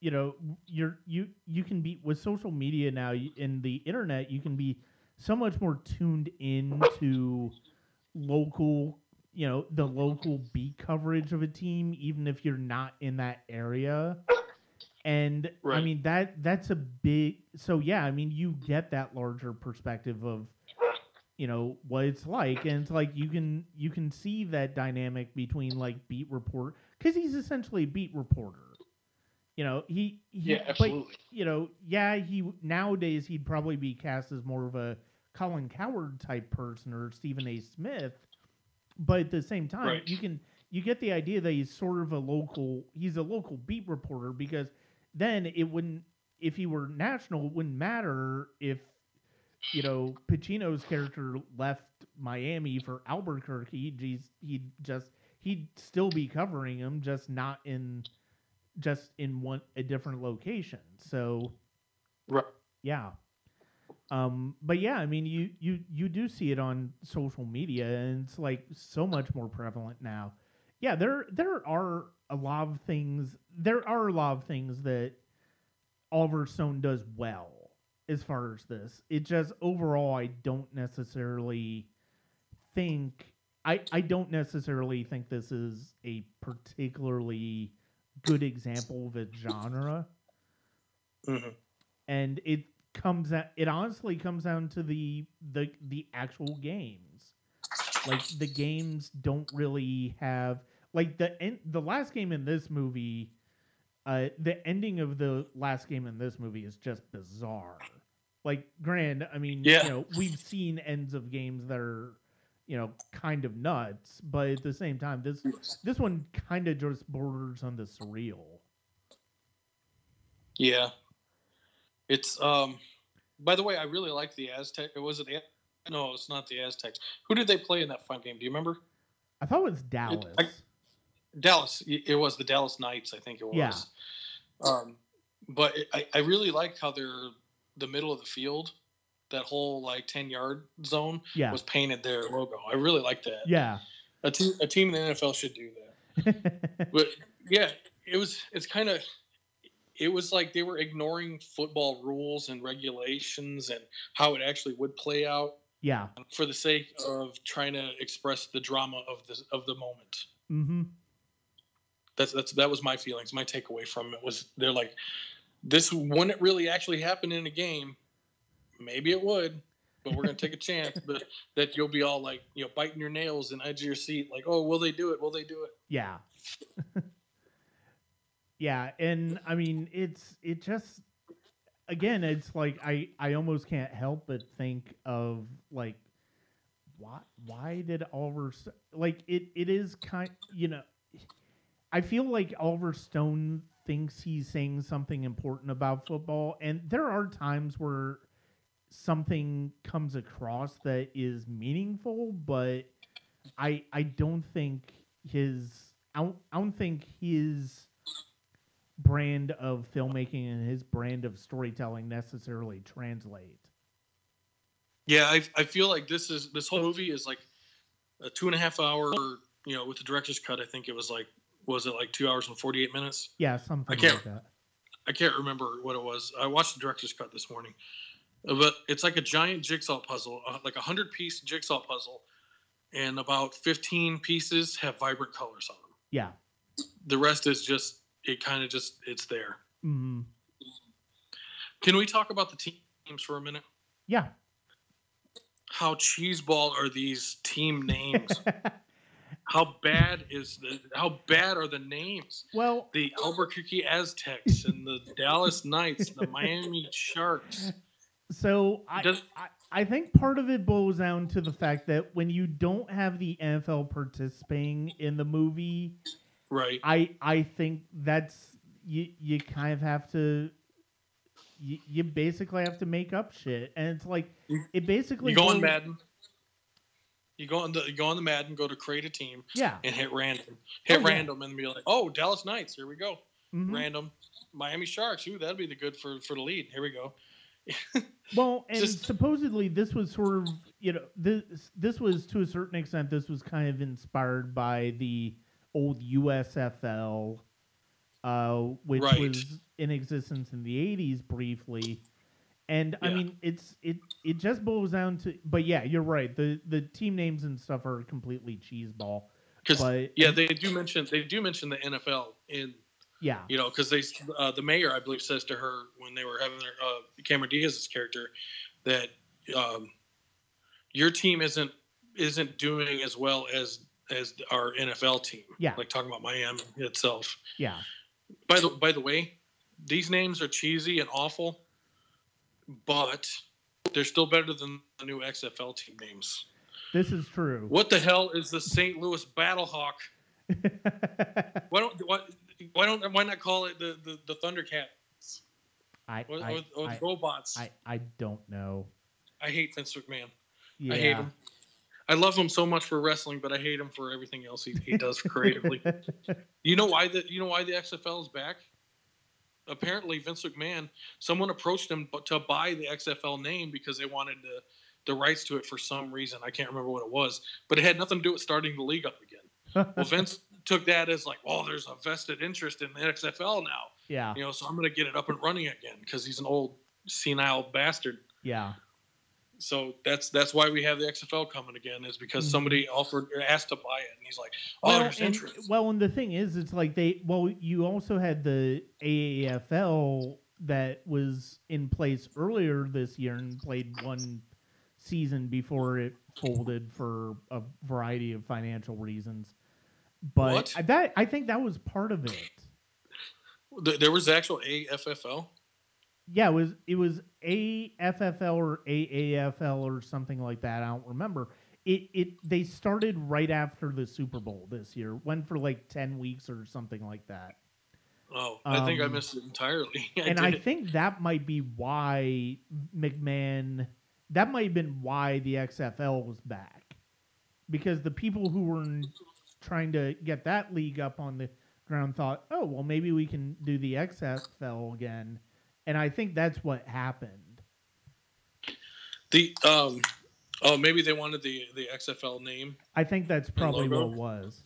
you know you're you you can be with social media now and the internet you can be so much more tuned into local you know the local beat coverage of a team even if you're not in that area. And i mean that that's a big so yeah i mean you get that larger perspective of you know what it's like and it's like you can you can see that dynamic between like beat report because he's essentially a beat reporter you know he, he Yeah, but, absolutely. you know yeah he nowadays he'd probably be cast as more of a colin cowherd type person or stephen a smith but at the same time Right. you can you get the idea that he's sort of a local he's a local beat reporter because then it wouldn't if he were national it wouldn't matter if you know Pacino's character left Miami for Albuquerque he's he'd just he'd still be covering him just not in just in one a different location so Right. yeah. Um, but yeah, I mean, you you you do see it on social media, and it's like so much more prevalent now. Yeah, there there are a lot of things. There are a lot of things that Oliver Stone does well as far as this. It just overall, I don't necessarily think I I don't necessarily think this is a particularly good example of a genre Mhm. and it comes out it honestly comes down to the the the actual games like the games don't really have like the en- the last game in this movie uh the ending of the last game in this movie is just bizarre like grand i mean Yeah. you know we've seen ends of games that are you know, kind of nuts, but at the same time, this this one kind of just borders on the surreal. Yeah. It's um by the way, I really like the Aztec. It was it no, it's not the Aztecs. Who did they play in that fun game? Do you remember? I thought it was Dallas. I- Dallas. It was the Dallas Knights, I think it was. Yeah. Um, but it, I, I really like how they're the middle of the field, that whole like ten yard zone yeah, was painted their logo. I really like that. yeah, A team, a team in the NFL should do that. (laughs) But yeah, it was. It's kind of. It was like they were ignoring football rules and regulations and how it actually would play out yeah. for the sake of trying to express the drama of the of the moment. Mm-hmm. That's that's that was my feelings. My takeaway from it was they're like, this wouldn't really actually happen in a game. Maybe it would, but we're gonna take a (laughs) chance. But that you'll be all like, you know, biting your nails and edge of your seat, like, oh, will they do it? Will they do it? Yeah. (laughs) yeah, and I mean it's it just again it's like I I almost can't help but think of like why why did Oliver like it it is kind you know I feel like Oliver Stone thinks he's saying something important about football and there are times where something comes across that is meaningful but I I don't think his I don't, I don't think his brand of filmmaking and his brand of storytelling necessarily translate. Yeah, I I feel like this is this whole movie is like a two and a half hour. You know, with the director's cut, I think it was like was it like two hours and forty eight minutes? Yeah, something I can't- like that. I can't remember what it was. I watched the director's cut this morning, Uh, but it's like a giant jigsaw puzzle, uh, like a hundred piece jigsaw puzzle, and about fifteen pieces have vibrant colors on them. Yeah. The rest is just it kind of just it's there. Mm, Can we talk about the teams for a minute? yeah. How cheeseball are these team names? (laughs) how bad is the how bad are the names? well, The Albuquerque Aztecs and the Dallas Knights, the Miami Sharks. so I, Does- I I think part of it boils down to the fact that when you don't have the NFL participating in the movie, Right. I I think that's you you kind of have to you, you basically have to make up shit and it's like it basically You go on boils- Madden. You go on the you go on the Madden, go to create a team yeah and hit random. Hit Oh, yeah. random and be like, oh, Dallas Knights, here we go. mhm. Random. Miami Sharks, ooh, that'd be the good for for the lead. Here we go. (laughs) well and Just- supposedly this was sort of you know this this was to a certain extent this was kind of inspired by the old USFL uh which Right. was in existence in the 80s briefly and I mean it's it it just boils down to but yeah you're right the the team names and stuff are completely cheeseball Because yeah, they do mention they do mention the NFL in yeah you know because they uh, the mayor I believe says to her when they were having their uh, Cameron Diaz's character that um, your team isn't isn't doing as well as as our NFL team. Yeah. like talking about Miami itself. yeah By the by the way, these names are cheesy and awful, but they're still better than the new XFL team names. this is true What the hell is the St. Louis Battlehawk? (laughs) Why don't why, why don't why not call it the the, the Thundercats I, or, I, or, or I, robots? I, I, I don't know I hate Vince McMahon. yeah I hate him. I love him so much for wrestling, but I hate him for everything else he, he does creatively. (laughs) you know why the you know why the XFL is back? Apparently, Vince McMahon. Someone approached him to buy the XFL name because they wanted the the rights to it for some reason. I can't remember what it was, but it had nothing to do with starting the league up again. Well, (laughs) Vince took that as like, oh, there's a vested interest in the XFL now, yeah you know, so I'm going to get it up and running again because he's an old senile bastard. yeah So that's that's why we have the XFL coming again is because Mhm. somebody offered or asked to buy it, and he's like, "Oh, well, there's and, interest." well, and the thing is, it's like they. Well, you also had the AAFL that was in place earlier this year and played one season before it folded for a variety of financial reasons. But What? I- that I think that was part of it. There was actual AFFL. Yeah, it was it was AFFL or AAFL or something like that. I don't remember. it it they started right after the Super Bowl this year. Went for like ten weeks or something like that. Oh, I think I Um, missed it entirely. (laughs) I and I think that might be why McMahon. That might have been why the XFL was back, because the people who were trying to get that league up on the ground thought, "Oh, well, maybe we can do the XFL again," and I think that's what happened. the um, oh maybe they wanted the the XFL name. I think that's probably what it was.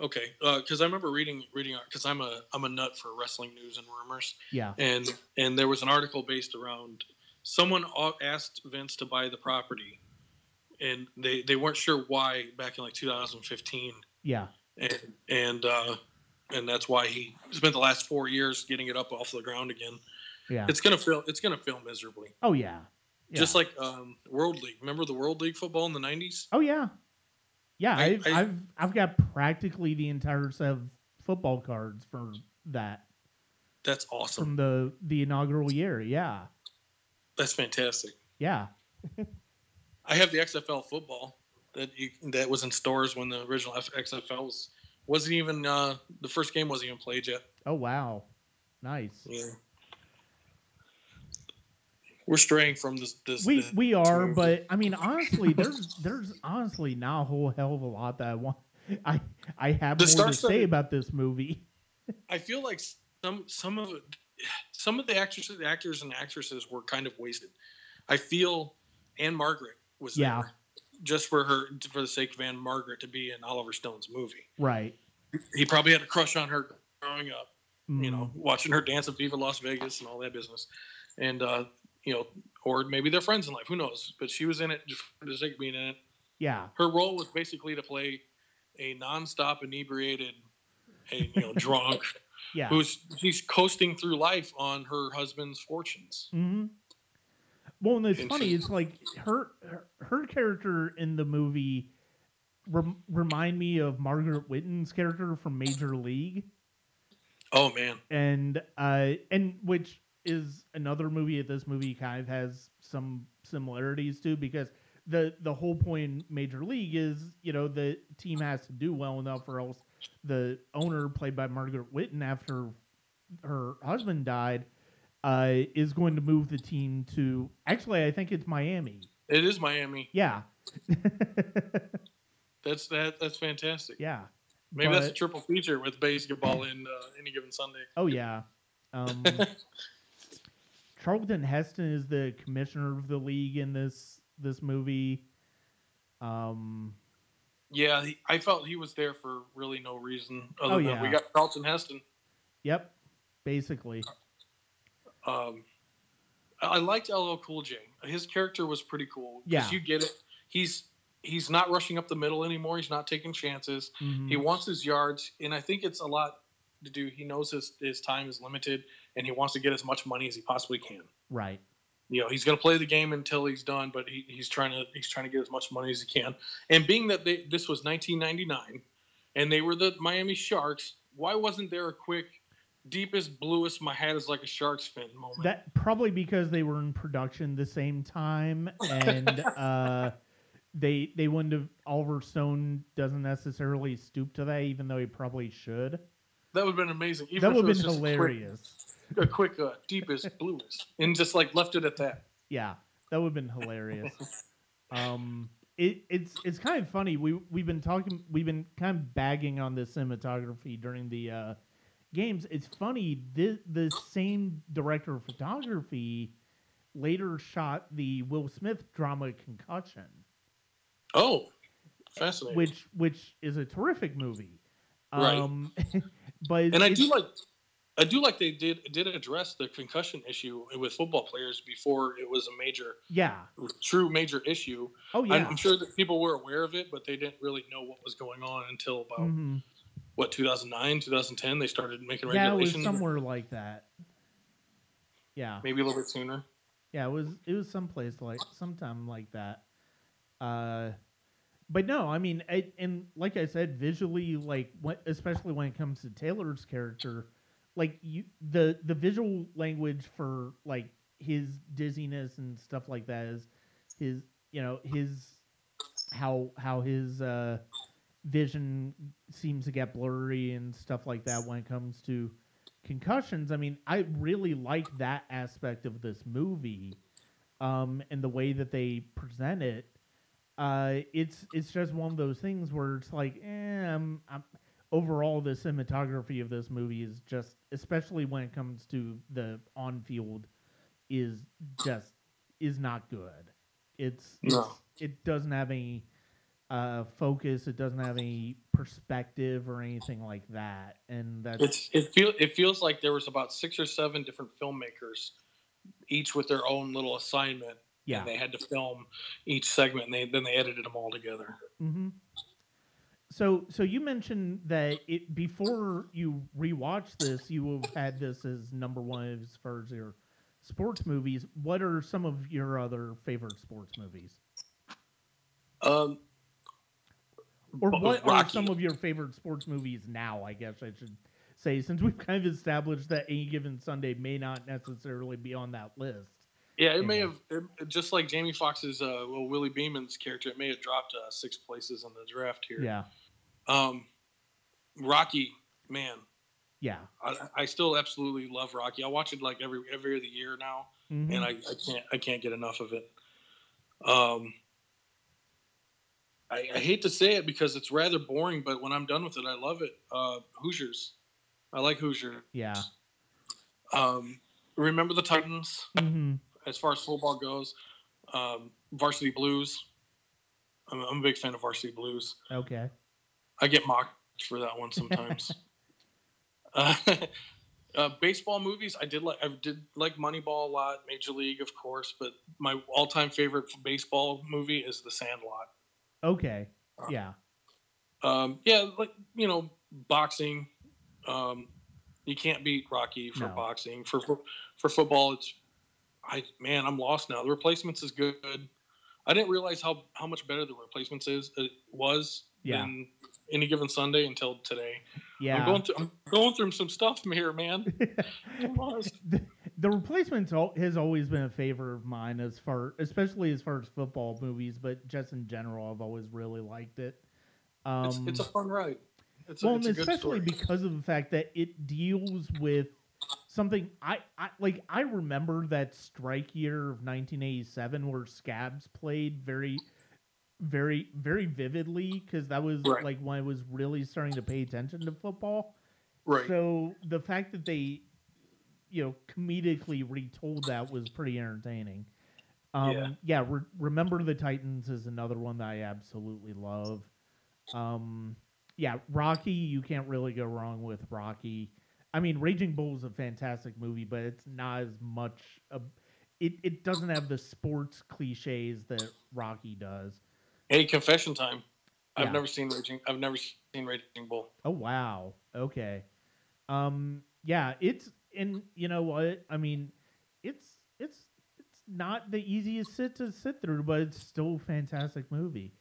Okay, Uh because I remember reading reading because I'm a I'm a nut for wrestling news and rumors, Yeah, and and there was an article based around someone asked Vince to buy the property, and they they weren't sure why back in like 2015, yeah, and and uh, and that's why he spent the last four years getting it up off the ground again. yeah. It's gonna fail. It's gonna fail miserably, oh yeah. yeah. just like um, World League. Remember the World League football in the 90s? Oh yeah, yeah. I- I've, I- I've I've got practically the entire set of football cards for that That's awesome. from the the inaugural year. Yeah, That's fantastic. yeah, (laughs) I have the XFL football that you, that was in stores when the original F- XFL was wasn't even uh, the first game wasn't even played yet. Oh wow, nice. Yeah. We're straying from this. this We this- we are, but I mean, honestly, there's there's honestly not a whole hell of a lot that I want. I I have The more to say about this movie. (laughs) I feel like some some of it, some of the actors, the actors and actresses were kind of wasted. I feel Ann-Margret was Yeah. there just for her for the sake of Ann-Margret to be in Oliver Stone's movie. Right. He probably had a crush on her growing up. you Mm, know, watching her dance at Viva Las Vegas and all that business. And, uh, you know, or maybe they're friends in life. Who knows? But she was in it just for the sake of being in it. Yeah. Her role was basically to play a nonstop inebriated, a you know, drunk (laughs) Yeah. who's she's coasting through life on her husband's fortunes. hmm Well, and it's And funny. she- It's like her her, her character in the movie rem, remind me of Margaret Whitton's character from Major League, Oh man, and uh, and which is another movie that this movie kind of has some similarities to because the the whole point in Major League is you know the team has to do well enough or else the owner played by Margaret Whitten after her husband died uh, is going to move the team to actually I think it's Miami. it is Miami. Yeah. (laughs) That's that. That's fantastic. yeah. Maybe that's a triple feature with BASEketball in uh, any given Sunday. Oh yeah. Um, (laughs) Charlton Heston is the commissioner of the league in this this movie. Um, Yeah, he, I felt he was there for really no reason other Oh, than yeah. we got Charlton Heston. yep. Basically. Um, I liked LL Cool J. His character was pretty cool. Yeah. you get it. He's he's not rushing up the middle anymore. He's not taking chances. Mhm. He wants his yards, and I think it's a lot to do. He knows his his time is limited, and he wants to get as much money as he possibly can. Right. You know, he's going to play the game until he's done, but he, he's trying to he's trying to get as much money as he can. And being that they, this was 1999, and they were the Miami Sharks, why wasn't there a quick, deepest, bluest, my hat is like a shark's fin moment? That probably because they were in production the same time, (laughs) and uh, they they wouldn't have. Oliver Stone doesn't necessarily stoop to that, even though he probably should. That would have been amazing. Even that would have been just a quick- hilarious. A quick, uh, deepest, bluest, and just like left it at that. Yeah, that would have been hilarious. (laughs) um, it, it's it's kind of funny. We we've been talking. We've been kind of bagging on the cinematography during the uh, games. It's funny. The the same director of photography later shot the Will Smith drama Concussion, Oh, fascinating. which which is a terrific movie. Right. Um, (laughs) but and I do like, I do like they did did address the concussion issue with football players before it was a major, yeah. true major issue. Oh yeah. I'm sure that people were aware of it, but they didn't really know what was going on until about Mhm. What 2009, 2010. They started making Yeah, it was regulations. somewhere like that. Yeah. maybe a little bit sooner. Yeah, it was it was someplace like sometime like that. Uh, but no, I mean, it, and like I said, visually, like what, especially when it comes to Taylor's character, like you, the the visual language for like his dizziness and stuff like that is his, you know, his how how his uh, vision seems to get blurry and stuff like that when it comes to concussions. I mean, I really like that aspect of this movie, um, and the way that they present it. Uh, it's it's just one of those things where it's like, eh, I'm, I'm overall the cinematography of this movie is just, especially when it comes to the on field, is just is not good. It's, No. it's it doesn't have any uh, focus. It doesn't have any perspective or anything like that, and that's It's it feel it feels like there was about six or seven different filmmakers, each with their own little assignment. yeah. And they had to film each segment, and they then they edited them all together. hmm So, so you mentioned that it before you rewatched this, you have had this as number one as far as your sports movies. What are some of your other favorite sports movies, Um, or what are some of your favorite sports movies now? I guess I should say, since we've kind of established that any given Sunday may not necessarily be on that list. yeah, it may have it, just like Jamie Foxx's uh, well Willie Beamen's character. It may have dropped uh, six places in the draft here. Yeah, Um, Rocky, man, yeah, I, I still absolutely love Rocky. I watch it like every every other year now. Mhm. and I, I can't I can't get enough of it. Um, I, I hate to say it because it's rather boring, but when I'm done with it, I love it. Uh, Hoosiers, I like Hoosier. yeah. Um, remember the Titans hmm as far as football goes. Um, Varsity Blues. I'm, I'm a big fan of Varsity Blues. Okay. I get mocked for that one sometimes. uh, (laughs) (laughs) uh, baseball movies, I did like. I did like Moneyball a lot, Major League, of course, but my all-time favorite baseball movie is The Sandlot. Okay. Yeah. Um, yeah, like you know, boxing. Um, you can't beat Rocky for No. boxing. For, for for football, it's I man, I'm lost now. The replacements is good. I didn't realize how how much better the replacements is it was Yeah. than any given Sunday until today. Yeah. I'm going through I'm going through some stuff here, man. (laughs) The, the replacements has always been a favor of mine as far especially as far as football movies but just in general i've always really liked it um it's, it's a fun ride. It's well a, it's and a good especially because of the fact that it deals with something I, I like i remember that strike year of 1987 where scabs played very very very vividly because that was Right. like when i was really starting to pay attention to football right. so the fact that they, you know, comedically retold that was pretty entertaining. Um, Yeah. yeah. Re- Remember the Titans is another one that I absolutely love. Um, yeah, Rocky. You can't really go wrong with Rocky. I mean, Raging Bull is a fantastic movie, but it's not as much. A, it it doesn't have the sports cliches that Rocky does. Hey, confession time. I've never seen Raging. I've never seen Raging Bull. Oh wow. Okay. Um yeah, it's and you know what? I mean, it's it's it's not the easiest sit to sit through, but it's still a fantastic movie.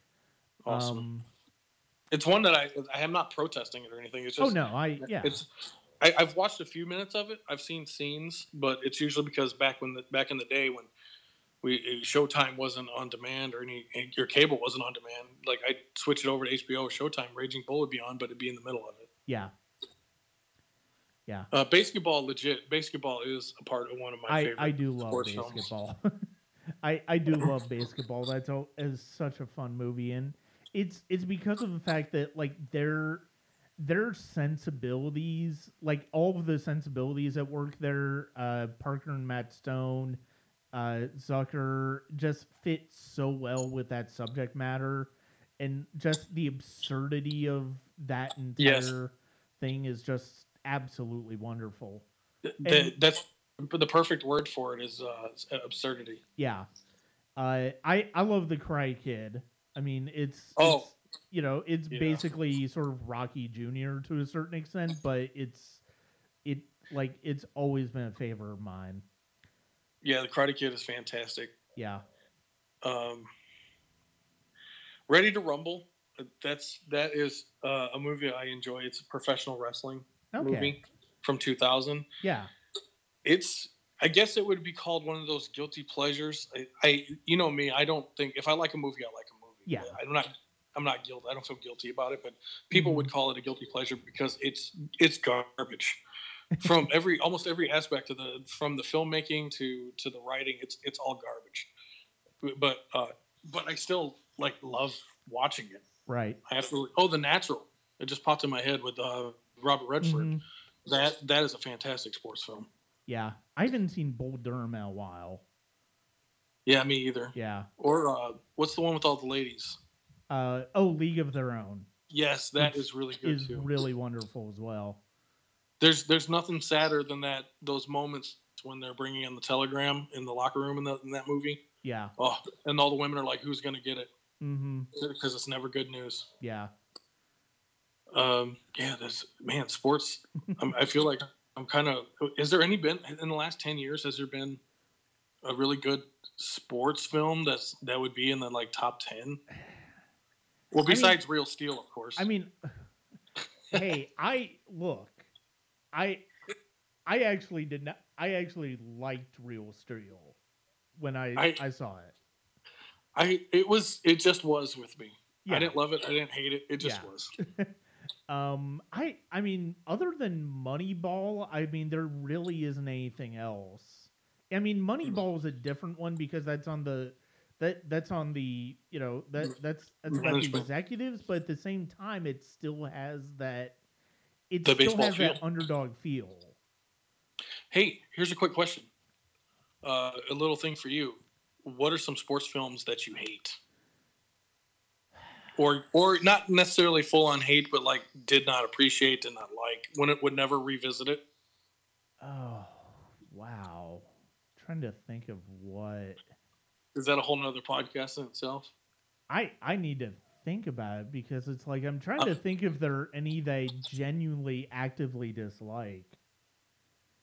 Awesome. Um, It's one that I I am not protesting it or anything. It's just oh just no, I yeah. It's I, I've watched a few minutes of it. I've seen scenes, but it's usually because back when the back in the day when we Showtime wasn't on demand or any your cable wasn't on demand, like I'd switch it over to HBO Showtime. Raging Bull would be on, but it'd be in the middle of it. yeah. Yeah. Uh, BASEketball, legit. BASEketball is a part of one of my I, favorite. I do love BASEketball. (laughs) I, I do love BASEketball. That's all is such a fun movie and it's it's because of the fact that like their their sensibilities, like all of the sensibilities at work there, uh Parker and Matt Stone, uh Zucker just fits so well with that subject matter and just the absurdity of that entire Yes. thing is just absolutely wonderful. Th- and- that's the perfect word for it is uh, absurdity. Yeah. Uh, I I love the Karate Kid. I mean, it's Oh. it's, you know, it's Yeah. basically sort of Rocky Junior to a certain extent, but it's it like it's always been a favor of mine. Yeah, the Karate Kid is fantastic. Yeah. um, Ready to Rumble. uh, That's that is uh, a movie I enjoy. It's a professional wrestling Okay. movie from 2000. Yeah. It's I guess it would be called one of those guilty pleasures. I, I you know me. I don't think if I like a movie, I like a movie. Yeah. I'm not. I'm not guilty. I don't feel guilty about it, but people Mhm. would call it a guilty pleasure because it's it's garbage from every almost every aspect of the from the filmmaking to to the writing. It's it's all garbage. But uh, but I still like love watching it. Right. I absolutely. Oh, The Natural. It just popped in my head with uh, Robert Redford. Mhm. That that is a fantastic sports film. Yeah. I haven't seen Bull Durham in a while. Yeah, me either. Yeah. Or uh, what's the one with all the ladies? Uh, oh, League of Their Own Yes, that Which is really good is too. really wonderful as well. There's there's nothing sadder than that those moments when they're bringing in the telegram in the locker room in, the, in that movie. Yeah. Oh, and all the women are like, "Who's gonna get it?" Mm-hmm. Because it's never good news. Yeah. Um, yeah, there's man, sports. I'm, I feel like I'm kind of. Is there any been in the last ten years? Has there been a really good sports film that's that would be in the like top ten? Well, I mean- besides Real Steel, of course. I mean, (laughs) hey, I look, I, I actually did not. I actually liked Real Steel when I I, I- saw it. I it was it just was with me. Yeah. I didn't love it. I didn't hate it. It just Yeah. was. (laughs) Um, I I mean, other than Moneyball, I mean, there really isn't anything else. I mean, mm-hmm. Moneyball is a different one because that's on the that that's on the you know that mm-hmm. that's that's mm-hmm. about the executives, but at the same time, it still has that it The still baseball has that underdog feel. Hey, here's a quick question. Uh, a little thing for you. What are some sports films that you hate? Or, or not necessarily full on hate, but like did not appreciate, did not like, when it would never revisit it. Oh wow! trying to think of what Is that a whole nother podcast in itself? I I need to think about it because it's like I'm trying to Uh, think if there are any that I genuinely actively dislike.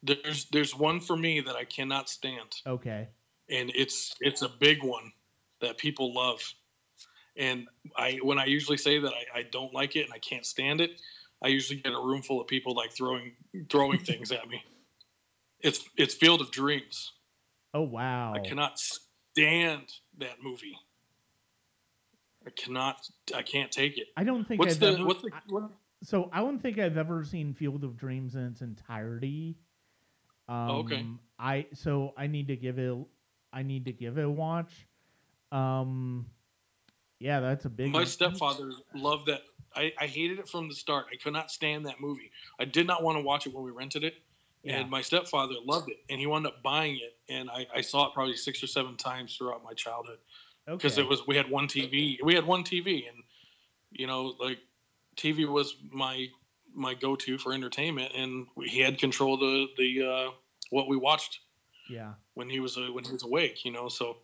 There's there's one for me that I cannot stand, Okay. and it's it's a big one that people love. And I when I usually say that I, I don't like it and I can't stand it, I usually get a room full of people like throwing throwing (laughs) things at me. It's it's Field of Dreams. Oh wow. I cannot stand that movie. I cannot. I can't take it. I don't think What's I've the ever. what's the what, so I don't think I've ever seen Field of Dreams in its entirety. Um, okay. I so I need to give it. I need to give it a watch. Um. Yeah, that's a big. my one. stepfather loved that. I, I hated it from the start. I could not stand that movie. I did not want to watch it when we rented it. Yeah. And my stepfather loved it, and he wound up buying it. And I, I saw it probably six or seven times throughout my childhood because okay. it was we had one TV. We had one TV, and you know, like TV was my my go to for entertainment, and we, he had control of the the uh, what we watched Yeah. when he was uh, when he was awake. You know, so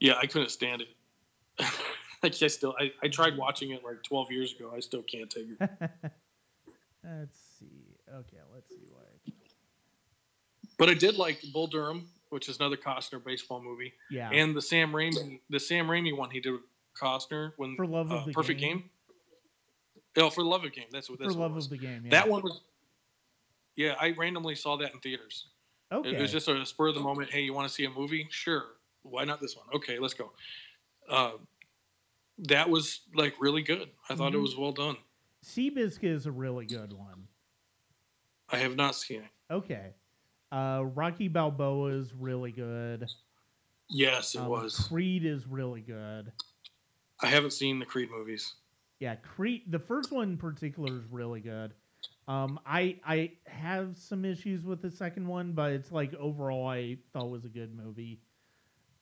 yeah, I couldn't stand it. (laughs) like I still, I, I tried watching it like 12 years ago. I still can't take it. (laughs) let's see. Okay, let's see what. But I did like Bull Durham, which is another Costner baseball movie, Yeah. and the Sam Raimi, the Sam Raimi one he did with Costner when For Love of uh, the Perfect Game. Game. Oh, for love of the game. That's what. That's For what it love was. of the game. Yeah. That one was. Yeah, I randomly saw that in theaters. Okay. It was just a spur of the moment. Hey, you want to see a movie? Sure. Why not this one? Okay, let's go. Uh, that was like really good. I thought it Mhm. was well done. Seabiscuit is a really good one. I have not seen it. Okay. Uh, Rocky Balboa is really good. Yes, it Um, was. Creed is really good. I haven't seen the Creed movies. Yeah, Creed. The first one in particular is really good. Um, I I have some issues with the second one, but it's like overall I thought was a good movie.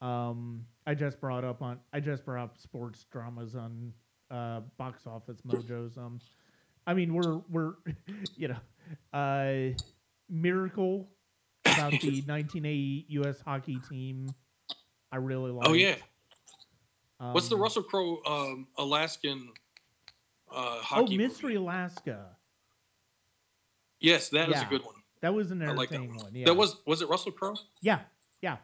Um, I just brought up on I just brought up sports dramas on uh, box office mojos. Um, I mean we're we're (laughs) you know uh, miracle about the (laughs) 1980 U.S. hockey team. I really like. Oh yeah. What's the Um, Russell Crowe um, Alaskan uh, Oh. Mystery movie? Alaska. Yes, that Yeah. a good one. That was an I like that one. one. Yeah. That was was it Russell Crowe? Yeah. Yeah.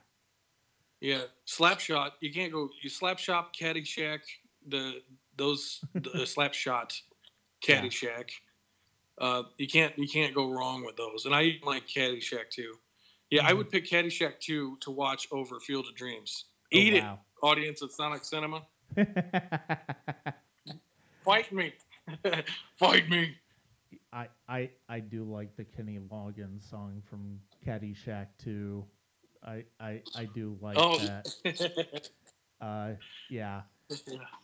Yeah, slap shot. You can't go. You slap shot, Caddyshack. The those the (laughs) slap shot, Yeah. Caddyshack. Uh, you can't you can't go wrong with those. And I even like Caddyshack too. Yeah, I Mhm. would pick Caddyshack two to watch over Field of Dreams. Oh, Eat wow. it, audience at Sonic Cinema. (laughs) Fight me. (laughs) Fight me. I, I I do like the Kenny Loggins song from Caddyshack too. I I, I do like Oh. that. (laughs) Uh, yeah.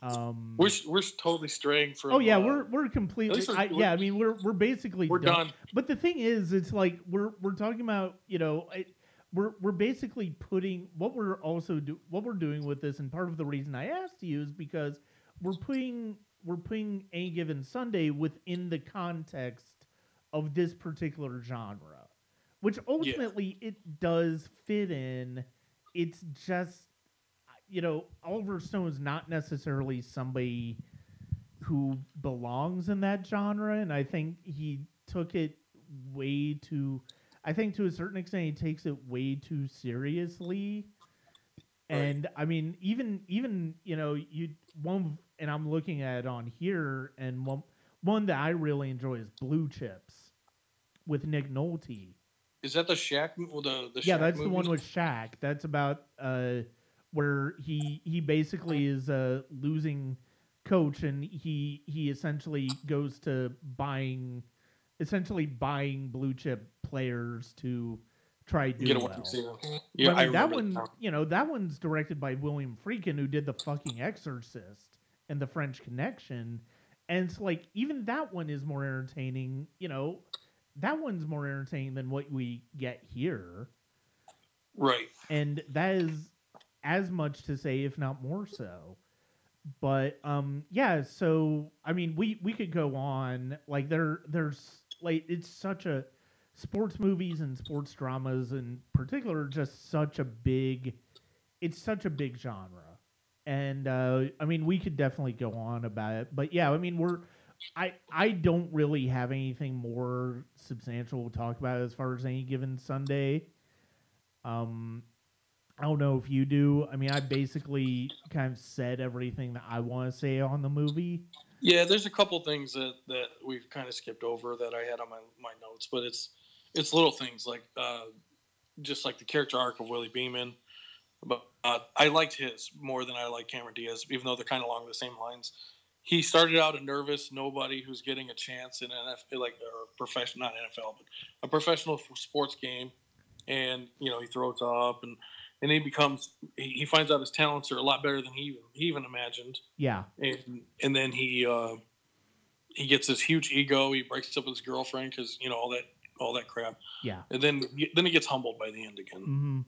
Um, we're we're totally straying from. oh yeah, uh, we're we're completely. least we're- I, yeah, I mean we're we're basically we're done. But the thing is, it's like we're we're talking about you know I, we're we're basically putting what we're also do what we're doing with this, and part of the reason I asked you is because we're putting we're putting a given Sunday within the context of this particular genre, which ultimately it does fit in. It's just you know Oliver Stone is not necessarily somebody who belongs in that genre, and I think he took it way too. I think to a certain extent he takes it way too seriously. Right. And I mean, even even you know you one, and I'm looking at it on here, and one one that I really enjoy is Blue Chips with Nick Nolte. Is that the Shaq? well, The the Yeah, Shaq that's the one with Shaq. That's about uh, where he he basically is a losing coach, and he he essentially goes to buying, essentially buying blue chip players to try to do Get well. Yeah, I I that one, now. you know, that one's directed by William Friedkin, who did the fucking Exorcist and the French Connection, and it's like even that one is more entertaining. You know, that one's more entertaining than what we get here Right. and that is as much to say if not more so. But um yeah so i mean we we could go on like there there's like it's such a sports movies and sports dramas in particular just such a big it's such a big genre. And uh i mean we could definitely go on about it. But yeah i mean we're i i don't really have anything more substantial to talk about as far as any given sunday. Um, I don't know if you do. I mean, I basically kind of said everything that I want to say on the movie. Yeah, there's a couple things that, that we've kind of skipped over that I had on my, my notes, but it's it's little things like uh, just like the character arc of Willie Beamen. But uh, I liked his more than I like Cameron Diaz, even though they're kind of along the same lines. He started out a nervous nobody who's getting a chance in NFL, like or professional, not NFL, but a professional sports game, and you know he throws up and and he becomes he, finds out his talents are a lot better than he even, he even imagined Yeah, and and then he uh, he gets this huge ego. He breaks up with his girlfriend because you know all that all that crap. yeah. And then then he gets humbled by the end again. hmm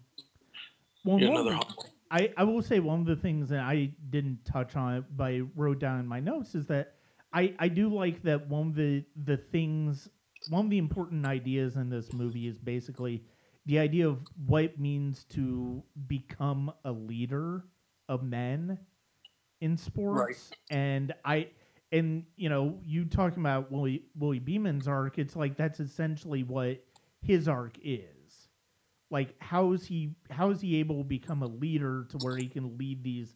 Well, Yeah, another the- humble. I, I will say one of the things that I didn't touch on, but I wrote down in my notes, is that I, I do like that one of the, the things, one of the important ideas in this movie is basically the idea of what it means to become a leader of men in sports. And I, and you know, you talking about Willie Willie Beamen's arc, it's like that's essentially what his arc is like how is he how is he able to become a leader to where he can lead these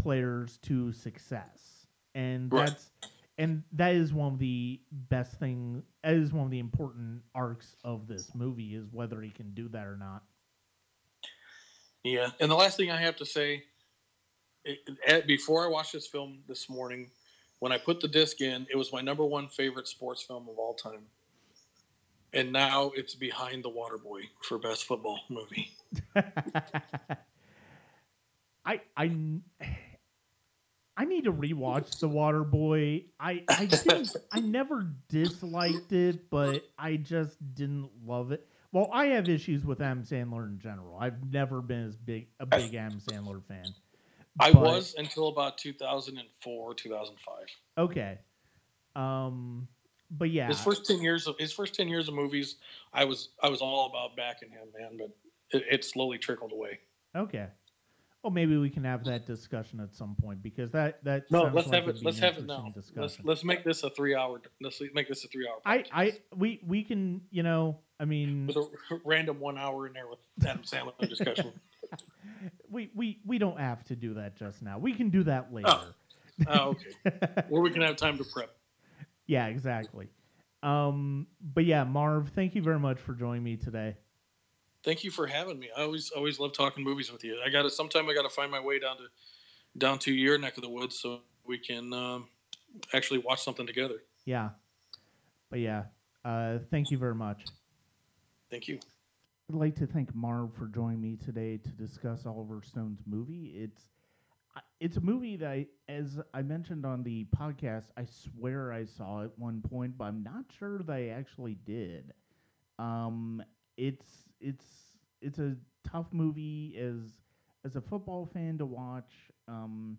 players to success and Right. that's and that is one of the best thing that is one of the important arcs of this movie is whether he can do that or not Yeah, and the last thing I have to say, it, at, before I watched this film this morning, when I put the disc in, it was my number one favorite sports film of all time. And now it's behind The Waterboy for best football movie. (laughs) I I I need The Water Boy. I I didn't I never disliked it, but I just didn't love it. Well, I have issues with Adam Sandler in general. I've never been as big a big Adam Sandler fan. I But- was until about 2004, 2005. Okay. Um but yeah. His first ten years of his first ten years of movies, I was I was all about backing him, man. But it, it slowly trickled away. Okay. Well, maybe we can have that discussion at some point because that that No, let's like have it. Let's have it now. Let's discussion. let's make this a three hour. Let's make this a three hour. I I we we can you know I mean with a (laughs) random one hour in there with Adam Sandler discussion. (laughs) we we we don't have to do that just now. We can do that later. oh, okay. (laughs) Where we can have time to prep. yeah, exactly. Um, but yeah, Marv, thank you very much for joining me today. Thank you for having me. I always always love talking movies with you. I got to sometime I got to find my way down to down to your neck of the woods so we can um, actually watch something together. Yeah. But yeah, uh, thank you very much. Thank you. I'd like to thank Marv for joining me today to discuss Oliver Stone's movie. It's it's a movie that, I, as I mentioned on the podcast, I swear I saw at one point, but I'm not sure that I actually did. Um, it's it's it's a tough movie as as a football fan to watch. Um,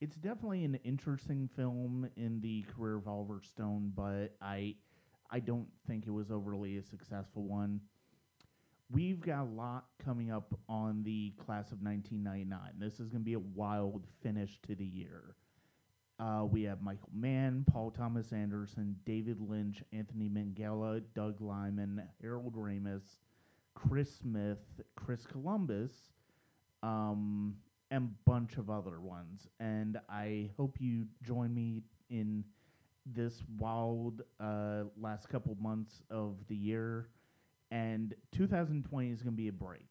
it's definitely an interesting film in the career of Oliver Stone, but I I don't think it was overly a successful one. We've got a lot coming up on the class of 1999. This is going to be a wild finish to the year. Uh, we have Michael Mann, Paul Thomas Anderson, David Lynch, Anthony Minghella, Doug Liman, Harold Ramis, Chris Smith, Chris Columbus, um, and a bunch of other ones. And I hope you join me in this wild uh, last couple months of the year. And 2020 is going to be a break.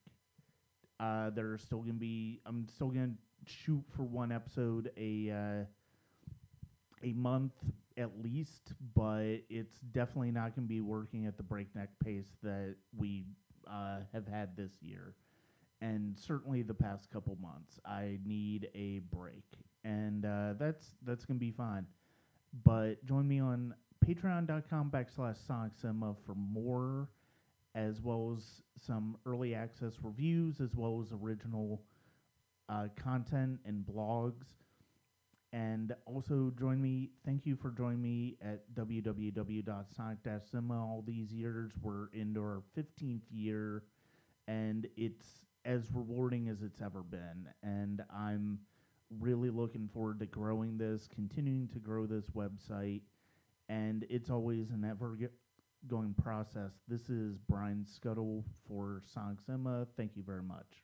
Uh, there's still going to be. I'm still going to shoot for one episode a uh, a month at least, but it's definitely not going to be working at the breakneck pace that we uh, have had this year, and certainly the past couple months. I need a break, and uh, that's that's going to be fine. But join me on patreon.com backslash Sonic Cinema for more, as well as some early access reviews, as well as original uh, content and blogs. And also join me. Thank you for joining me at www.sonic-cinema all these years. We're into our 15th year, and it's as rewarding as it's ever been. And I'm really looking forward to growing this, continuing to grow this website, and it's always an ever going process. This is Brian Skutle for Sonic Cinema. Thank you very much.